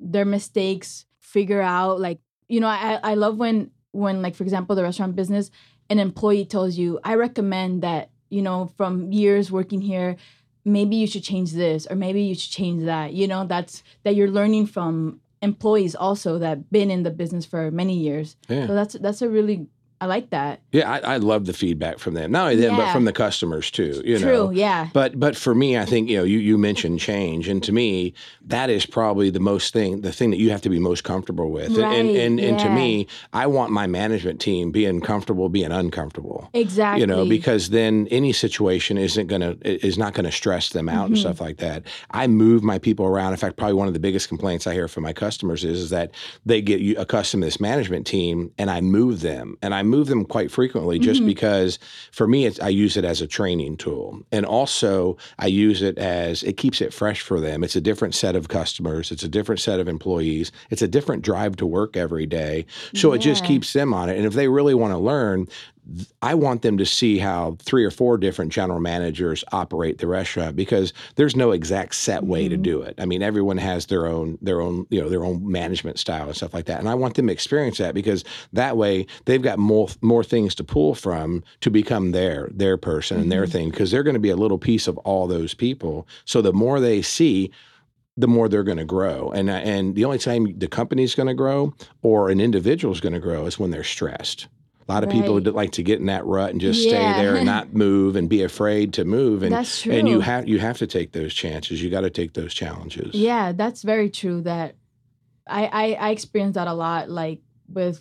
their mistakes, figure out like you know. I I love when when like for example the restaurant business, an employee tells you, I recommend that you know from years working here. Maybe you should change this, or maybe you should change that. You know, that's that you're learning from employees also that been in the business for many years. Yeah. So that's that's a really I like that. Yeah, I, I love the feedback from them. Not only them, but from the customers too. You True. know, Yeah. But but for me, I think you know you you mentioned change, and to me, that is probably the most thing, the thing that you have to be most comfortable with. and and Right, and, and to me, I want my management team being comfortable, being uncomfortable. Exactly. You know, because then any situation isn't gonna is not gonna stress them out and Mhm. stuff like that. I move my people around. In fact, probably one of the biggest complaints I hear from my customers is, is that they get accustomed to this management team, and I move them, and I move them quite frequently just Mhm. because for me, it's, I use it as a training tool, and also I use it as it keeps it fresh for them. It's a different set of customers. It's a different set of employees. It's a different drive to work every day. So it just keeps them on it. And if they really want to learn, I want them to see how three or four different general managers operate the restaurant because there's no exact set way to Mhm. do it. I mean, everyone has their own their own you know their own management style and stuff like that. And I want them to experience that because that way they've got more more things to pull from to become their their person and their Mhm. thing because they're going to be a little piece of all those people. So the more they see the more they're going to grow. And and the only time the company's going to grow or an individual is going to grow is when they're stressed. A lot of people would like to get in that rut and just stay there and not move and be afraid to move. And that's true. and you have you have to take those chances. You got to take those challenges. Yeah, that's very true. That I I, I experience that a lot. Like with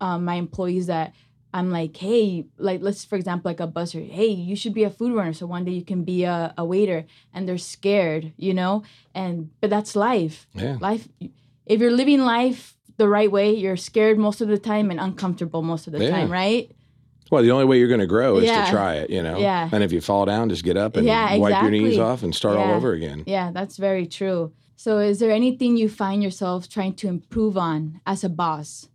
um, my employees, that I'm like, hey, like let's for example, like a busser. Hey, you should be a food runner, so one day you can be a, a waiter. And they're scared, you know. And but that's life. Yeah. Life. If you're living life the right way, you're scared most of the time and uncomfortable most of the Yeah. time, right? Well, the only way you're going to grow is Yeah. to try it, you know. Yeah. And if you fall down, just get up and Yeah, wipe your knees off and start all over again. Yeah, that's very true. So, is there anything you find yourself trying to improve on as a boss?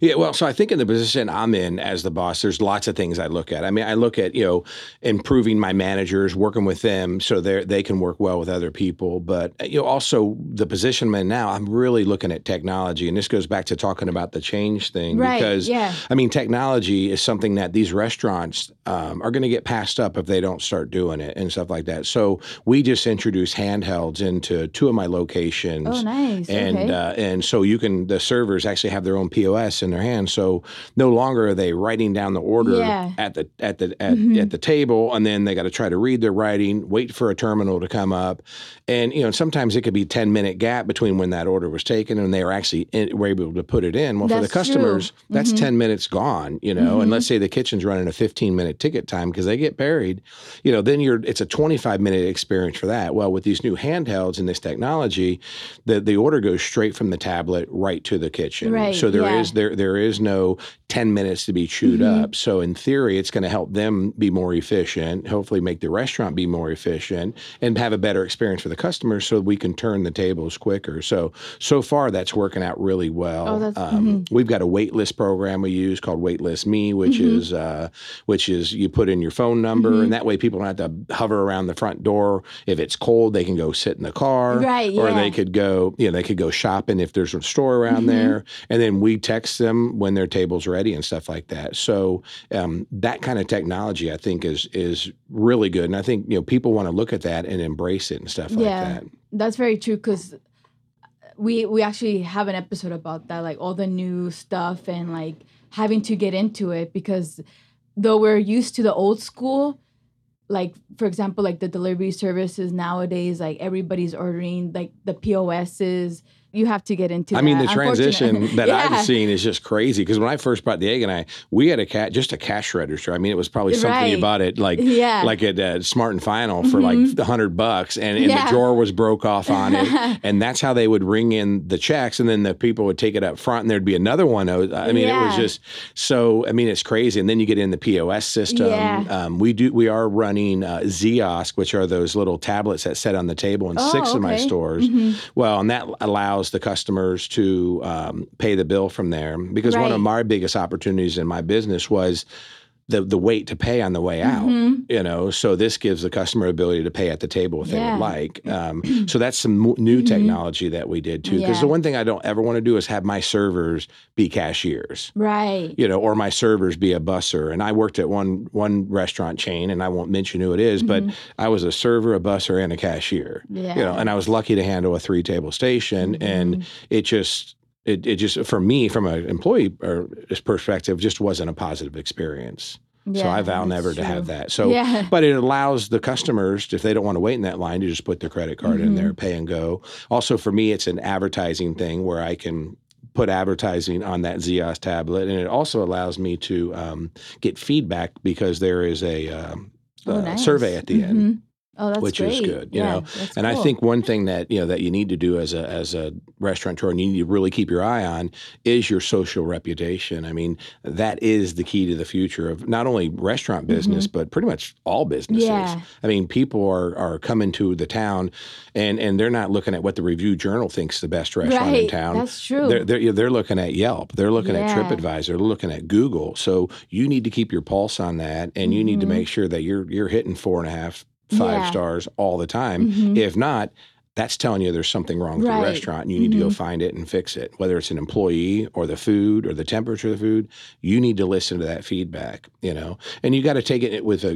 Yeah, well, so I think in the position I'm in as the boss, there's lots of things I look at. I mean, I look at you know improving my managers, working with them so they they can work well with other people. But you know, also the position I'm in now, I'm really looking at technology, and this goes back to talking about the change thing Right. because yeah. I mean, technology is something that these restaurants um, are going to get passed up if they don't start doing it and stuff like that. So we just introduced handhelds into two of my locations. Oh, nice. And okay. uh, and so you can the servers actually have their own POS in their hands. So no longer are they writing down the order Yeah. at the at the at, Mhm. at the table, and then they got to try to read their writing, wait for a terminal to come up, and you know sometimes it could be ten minute gap between when that order was taken and they were actually in, were able to put it in. Well, for the That's customers, that's Mhm. ten minutes gone. You know, and Mhm. let's say the kitchen's running a fifteen minute ticket time because they get buried. You know, then you're it's a twenty five minute experience for that. Well, with these new handhelds and this technology, the the order goes straight from the tablet right to the kitchen. Right, So there is yeah. There there is no 10 minutes to be chewed Mhm. up. So in theory, it's going to help them be more efficient, hopefully make the restaurant be more efficient and have a better experience for the customers so we can turn the tables quicker. So so far that's working out really well. Oh, that's- um, we've got a waitlist program we use called Waitlist Me, which Mhm. is uh, which is you put in your phone number Mhm. and that way people don't have to hover around the front door. If it's cold, they can go sit in the car Right, or yeah. they could go, you know, they could go shopping if there's a store around Mhm. there, and then we text them when their table's ready and stuff like that. So um, that kind of technology, I think, is is really good, and I think you know people want to look at that and embrace it and stuff like Yeah. That. That's very true because we we actually have an episode about that, like all the new stuff and like having to get into it because though we're used to the old school, like for example, like the delivery services nowadays, like everybody's ordering like the POSs. You have to get into. I mean, that, the transition that Yeah. I've seen is just crazy. Because when I first bought the egg and I, we had a cat, just a cash register. I mean, it was probably something you bought it like Yeah. like at uh, Smart and Final for like Mhm. a hundred bucks, and, and Yeah. the drawer was broke off on it, and that's how they would ring in the checks, and then the people would take it up front, and there'd be another one. I mean, it was just so. I mean, it's crazy. And then you get in the POS system. Yeah. Um, we do. We are running uh, Ziosk, which are those little tablets that sit on the table in Oh, six of my okay. stores. Mhm. Well, and that allows the customers to um, pay the bill from there. Because one of my biggest opportunities in my business was the the wait to pay on the way out. Mhm. You know, so this gives the customer ability to pay at the table if they would like. Um, so that's some mo- new Mhm. technology that we did too. Because Yeah. the one thing I don't ever want to do is have my servers be cashiers Right. you know, or my servers be a busser. And I worked at one one restaurant chain, and I won't mention who it is, but Mhm. I was a server, a busser, and a cashier. Yeah. You know, and I was lucky to handle a three table station, and Mhm. it just. It, it just for me from an employee perspective just wasn't a positive experience. so I vow never to have that. So yeah. but it allows the customers, if they don't want to wait in that line, to just put their credit card in Mhm. there, pay and go. Also, for me, it's an advertising thing where I can put advertising on that Ziosk tablet, and it also allows me to um, get feedback because there is a um, Oh, uh, nice. survey at the end. Oh, that's which is good, you Yeah, know. And I think one thing that you know that you need to do as a as a restaurateur and you need to really keep your eye on is your social reputation. I mean, that is the key to the future of not only restaurant business but pretty much all businesses. Mm-hmm. Yeah. I mean, people are are coming to the town and and they're not looking at what the Review Journal thinks the best restaurant in town. That's true. They're, they're, they're looking at Yelp. They're looking at TripAdvisor. They're looking at Google. So you need to keep your pulse on that, and you need to Mhm. make sure that you're you're hitting four and a half, five Yeah. stars all the time. Mhm. If not, that's telling you there's something wrong with Right. the restaurant. And you need to go Mhm. find it and fix it. Whether it's an employee or the food or the temperature of the food, you need to listen to that feedback. You know, and you got to take it with a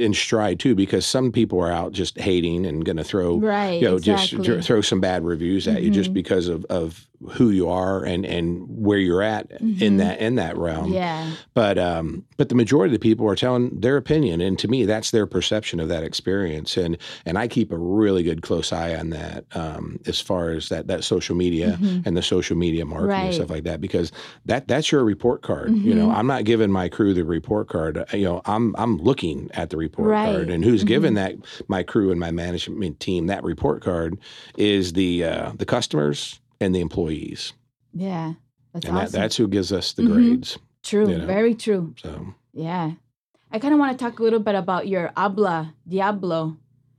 in stride too, because some people are out just hating and going to throw right. you know exactly. just throw some bad reviews at you just Mhm. because of of who you are and and where you're at in Mhm. that in that realm yeah. but um but the majority of the people are telling their opinion and to me that's their perception of that experience and and I keep a really good close eye on that um as far as that that social media Mhm. and the social media marketing and stuff like that because that that's your report card you know Mhm. I'm not giving my crew the report card you know I'm I'm looking at the report Right. card and who's given that my crew and my management team that report card is the uh, the customers and the employees, Yeah. That's and awesome. that, that's who gives us the Mhm. grades. true. you know. Very true. So Yeah. I kind of want to talk a little bit about your Habla Diablo.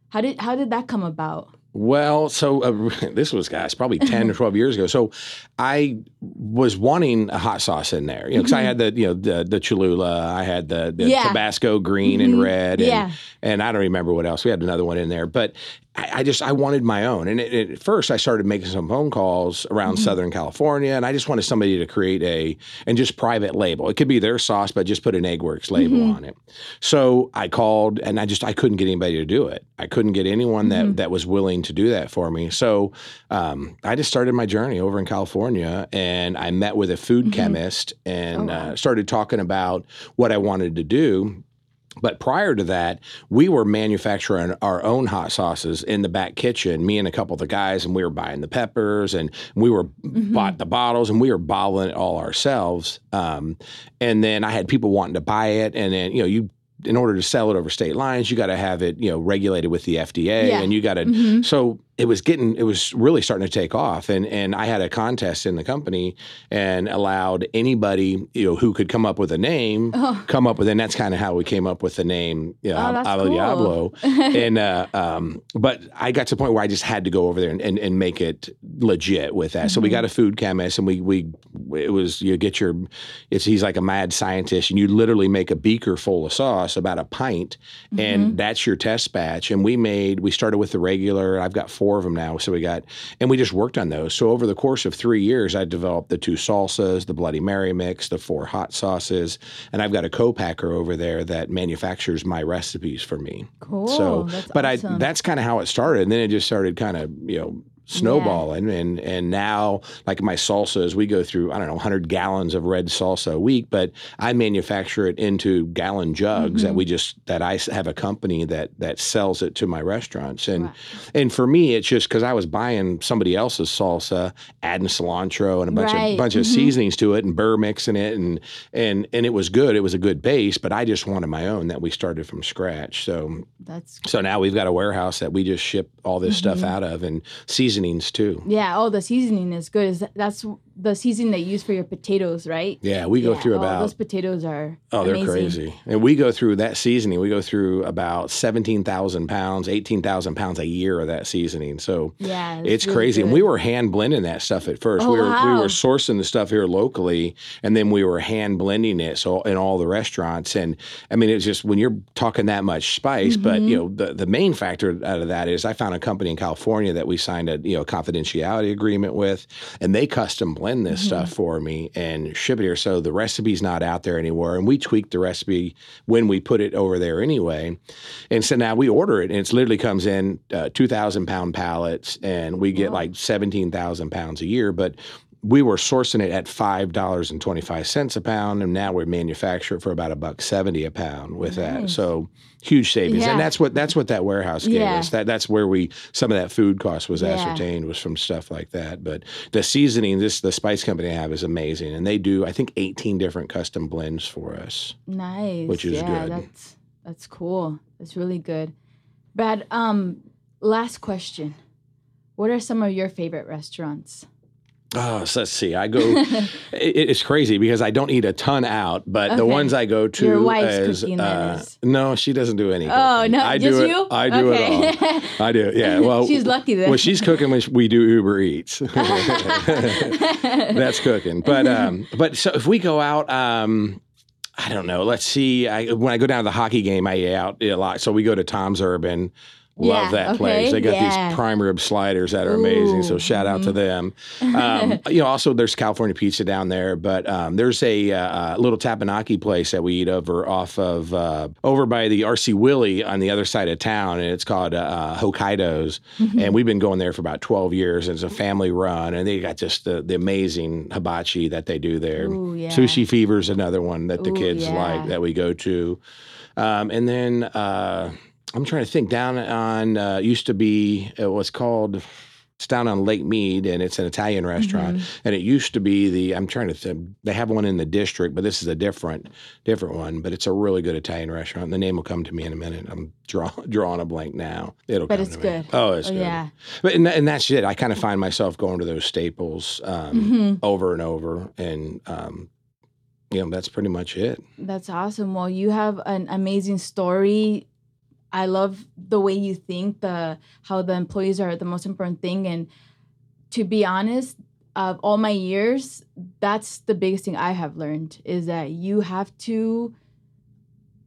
How did how did that come about? well, so uh, this was guys probably ten or twelve years ago. So I was wanting a hot sauce in there, you know, because I Mhm. had the you know the the Cholula, I had the, the Yeah. Tabasco green and Mhm. red, and, Yeah. and I don't remember what else. We had another one in there, but I, I just I wanted my own. And it, it- at first, I started making some phone calls around Mhm. Southern California, and I just wanted somebody to create a and just private label. It could be their sauce, but just put an Eggworks label Mhm. on it. So I called, and I just I couldn't get anybody to do it. I couldn't get anyone that that was willing to do that for me. So um, I just started my journey over in California, and I met with a food Mhm. chemist and Oh, wow. uh, started talking about what I wanted to do. But prior to that, we were manufacturing our own hot sauces in the back kitchen, me and a couple of the guys, and we were buying the peppers and we were Mhm. bought the bottles and we were bottling it all ourselves. Um, and then I had people wanting to buy it. And then, you know, you, in order to sell it over state lines, you got to have it, you know, regulated with the FDA Yeah. and you got to, Mhm. so it was getting it was really starting to take off and and I had a contest in the company and allowed anybody you know who could come up with a name Oh. come up with and that's kind of how we came up with the name you know, Oh, cool. Diablo and uh, um, but I got to the point where I just had to go over there and, and, and make it legit with that. So we Mm-hmm. got a food chemist, and we we it was you get your it's he's like a mad scientist, and you literally make a beaker full of sauce, about a pint, Mm-hmm. and that's your test batch. And we made we started with the regular. I've got four of them now, so we got and we just worked on those. So over the course of three years, I developed the two salsas, the Bloody Mary mix, the four hot sauces, and I've got a co-packer over there that manufactures my recipes for me. Cool. So, That's but awesome. I that's kind of how it started, and then it just started kind of you know snowballing, and and now like my salsas, we go through I don't know 100 gallons of red salsa a week, but I manufacture it into gallon jugs Mm-hmm. that we just that i have a company that that sells it to my restaurants, and Wow. and for me it's just because I was buying somebody else's salsa, adding cilantro and a bunch Right. of bunch of Mhm. seasonings to it, and burr mixing it, and and and it was good. It was a good base, but I just wanted my own that we started from scratch. So That's so now we've got a warehouse that we just ship all this stuff Mm-hmm. out of and seasonings too. yeah. Oh, the seasoning is good. Is that, that's the seasoning they use for your potatoes, right? Yeah, we go Yeah. through about those potatoes are oh they're amazing. crazy, and we go through that seasoning. We go through about seventeen thousand pounds, eighteen thousand pounds a year of that seasoning. So Yeah, it's really crazy, and we were hand blending that stuff at first. Oh, we were we were sourcing the stuff here locally, and then we were hand blending it. So in all the restaurants, and I mean it's just when you're talking that much spice. But Mm-hmm. you know the the main factor out of that is I found a company in California that we signed a you know confidentiality agreement with, and they custom blend this Mm-hmm. stuff for me and ship it here. So the recipe's not out there anymore, and we tweak the recipe when we put it over there anyway. And so now we order it, and it literally comes in uh, two thousand pound pallets, and we get Wow. like seventeen thousand pounds a year. But we were sourcing it at five dollars and twenty five cents a pound, and now we manufacture it for about a buck seventy a pound with that. So huge savings, Yeah. and that's what that's what that warehouse gave Yeah. us. That that's where we some of that food cost was Yeah. ascertained was from stuff like that. But the seasoning, this the spice company I have is amazing, and they do I think eighteen different custom blends for us. nice. which is good. That's that's cool. That's really good. Brad, um, last question. What are some of your favorite restaurants? Oh, so let's see. I go. it, it's crazy because I don't eat a ton out, but the ones I go to Your wife's is, cooking, that uh, is. no, she doesn't do anything. Oh no, I just do you? it. I do okay. it all. I do. Yeah. Well, she's lucky then. Well, she's cooking when we do Uber Eats. That's cooking. But um, but so if we go out, um, I don't know. Let's see. I, when I go down to the hockey game, I eat out a lot. So we go to Tom's Urban. Love Yeah, that okay, place. They got yeah. these prime rib sliders that are amazing. So shout out to them. Um, you know, also there's California pizza down there, but um, there's a uh, little teppanyaki place that we eat over off of uh, over by the RC Willey on the other side of town, and it's called uh, Hokkaido's. And we've been going there for about 12 years. And it's a family run, and they got just the, the amazing hibachi that they do there. Ooh, yeah. Sushi Fever is another one that the Ooh, kids like that we go to. Um, and then uh, I'm trying to think down on uh, used to be it was called it's down on Lake Mead and it's an Italian restaurant Mm-hmm. and it used to be the I'm trying to think they have one in the district but this is a different different one but it's a really good Italian restaurant the name will come to me in a minute I'm draw, drawing a blank now it'll But come it's to me. good. oh it's Oh, good yeah. but and, and that's it I kind of find myself going to those staples um, Mhm. over and over and um, you know that's pretty much it That's awesome. Well, you have an amazing story. I love the way you think, the how the employees are the most important thing. And to be honest, of all my years, that's the biggest thing I have learned is that you have to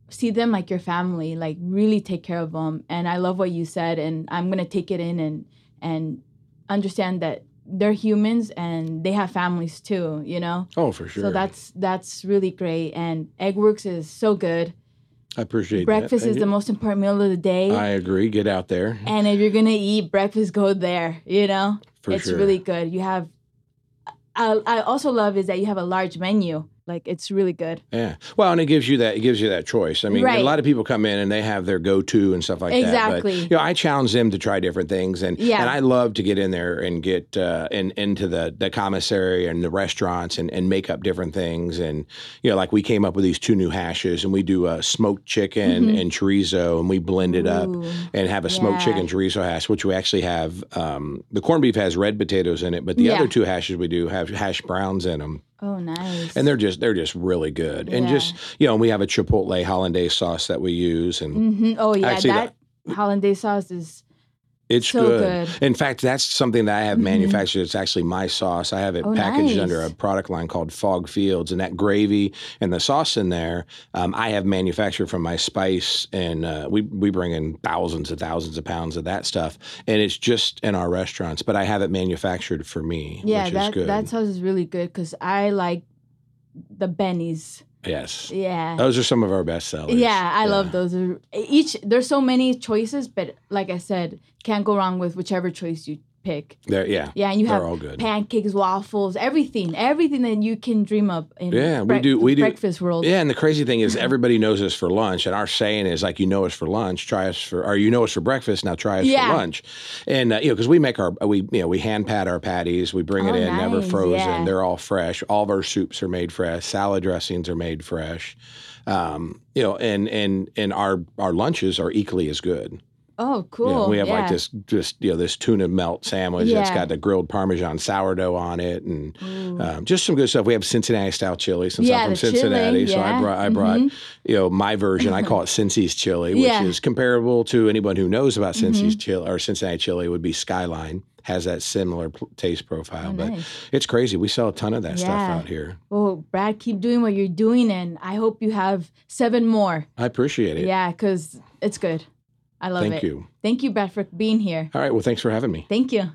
see them like your family, like really take care of them. And I love what you said, and I'm gonna take it in and and understand that they're humans and they have families too. You know. oh for sure So that's that's really great. And Eggworks is so good. I appreciate breakfast that. is the most important meal of the day. I agree. Get out there and if you're gonna eat breakfast, go there. You know, for it's sure. really good. You have. I I also love is that you have a large menu. Like it's really good. Yeah. Well, and it gives you that it gives you that choice. I mean, a lot of people come in and they have their go-to and stuff like that. Exactly. You know, I challenge them to try different things, and Yeah. and I love to get in there and get uh, in, into the the commissary and the restaurants and, and make up different things. And you know, like we came up with these two new hashes, and we do a smoked chicken and chorizo, and we blend it up Mm-hmm. And have a smoked Yeah. chicken chorizo hash, which we actually have. Um, the corned beef has red potatoes in it, but the Yeah. other two hashes we do have hash browns in them Oh, nice. and they're just they're just really good. And Yeah. just you know, we have a chipotle hollandaise sauce that we use, and hmm Oh yeah, Actually, that hollandaise sauce is it's so good. good. In fact, that's something that I have Mhm. manufactured. It's actually my sauce. I have it Oh, packaged nice. under a product line called Fog Fields, and that gravy and the sauce in there, um, I have manufactured from my spice, and uh, we we bring in thousands and thousands of pounds of that stuff, and it's just in our restaurants. But I have it manufactured for me, yeah. which That is good. that sauce is really good because I like the bennies. Yes, Yeah. those are some of our best sellers. Yeah, I love those. Each there's so many choices, but like I said, can't go wrong with whichever choice you pick. They're, yeah, Yeah, and you have all good. pancakes, waffles, everything, everything that you can dream up in Yeah, we do- we do- breakfast world. Yeah, and the crazy thing is everybody knows us for lunch, and our saying is like, you know us for lunch, try us for, or you know us for breakfast, now try us Yeah. for lunch, and uh, you know because we make our we you know we hand pat our patties, we bring it Oh, in never frozen, yeah. they're all fresh. All of our soups are made fresh, salad dressings are made fresh, um, you know, and and and our our lunches are equally as good. Oh, cool. You know, we have yeah. like this just you know this tuna melt sandwich that's got the grilled Parmesan sourdough on it, and um, just some good stuff. We have Cincinnati style chili since Yeah, I'm from the chili, Cincinnati, so I brought I brought Mhm. you know my version. I call it Cincy's chili, which Yeah. is comparable to anyone who knows about Cincy's Mhm. chili or Cincinnati chili would be Skyline. Has that similar taste profile, Oh, but nice. it's crazy. We sell a ton of that stuff out here. Well, Brad, keep doing what you're doing, and I hope you have seven more. I appreciate it. Yeah, because it's good. I love Thank it. Thank you. Thank you, Brad, for being here. All right. Well, thanks for having me. Thank you.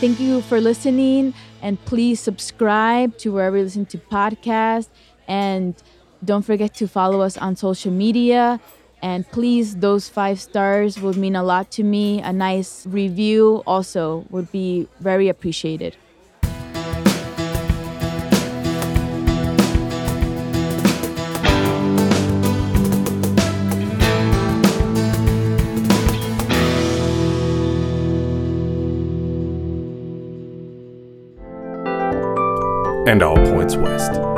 Thank you for listening, and please subscribe to wherever you listen to podcasts. And don't forget to follow us on social media. And please, those five stars would mean a lot to me. A nice review also would be very appreciated. and all points west.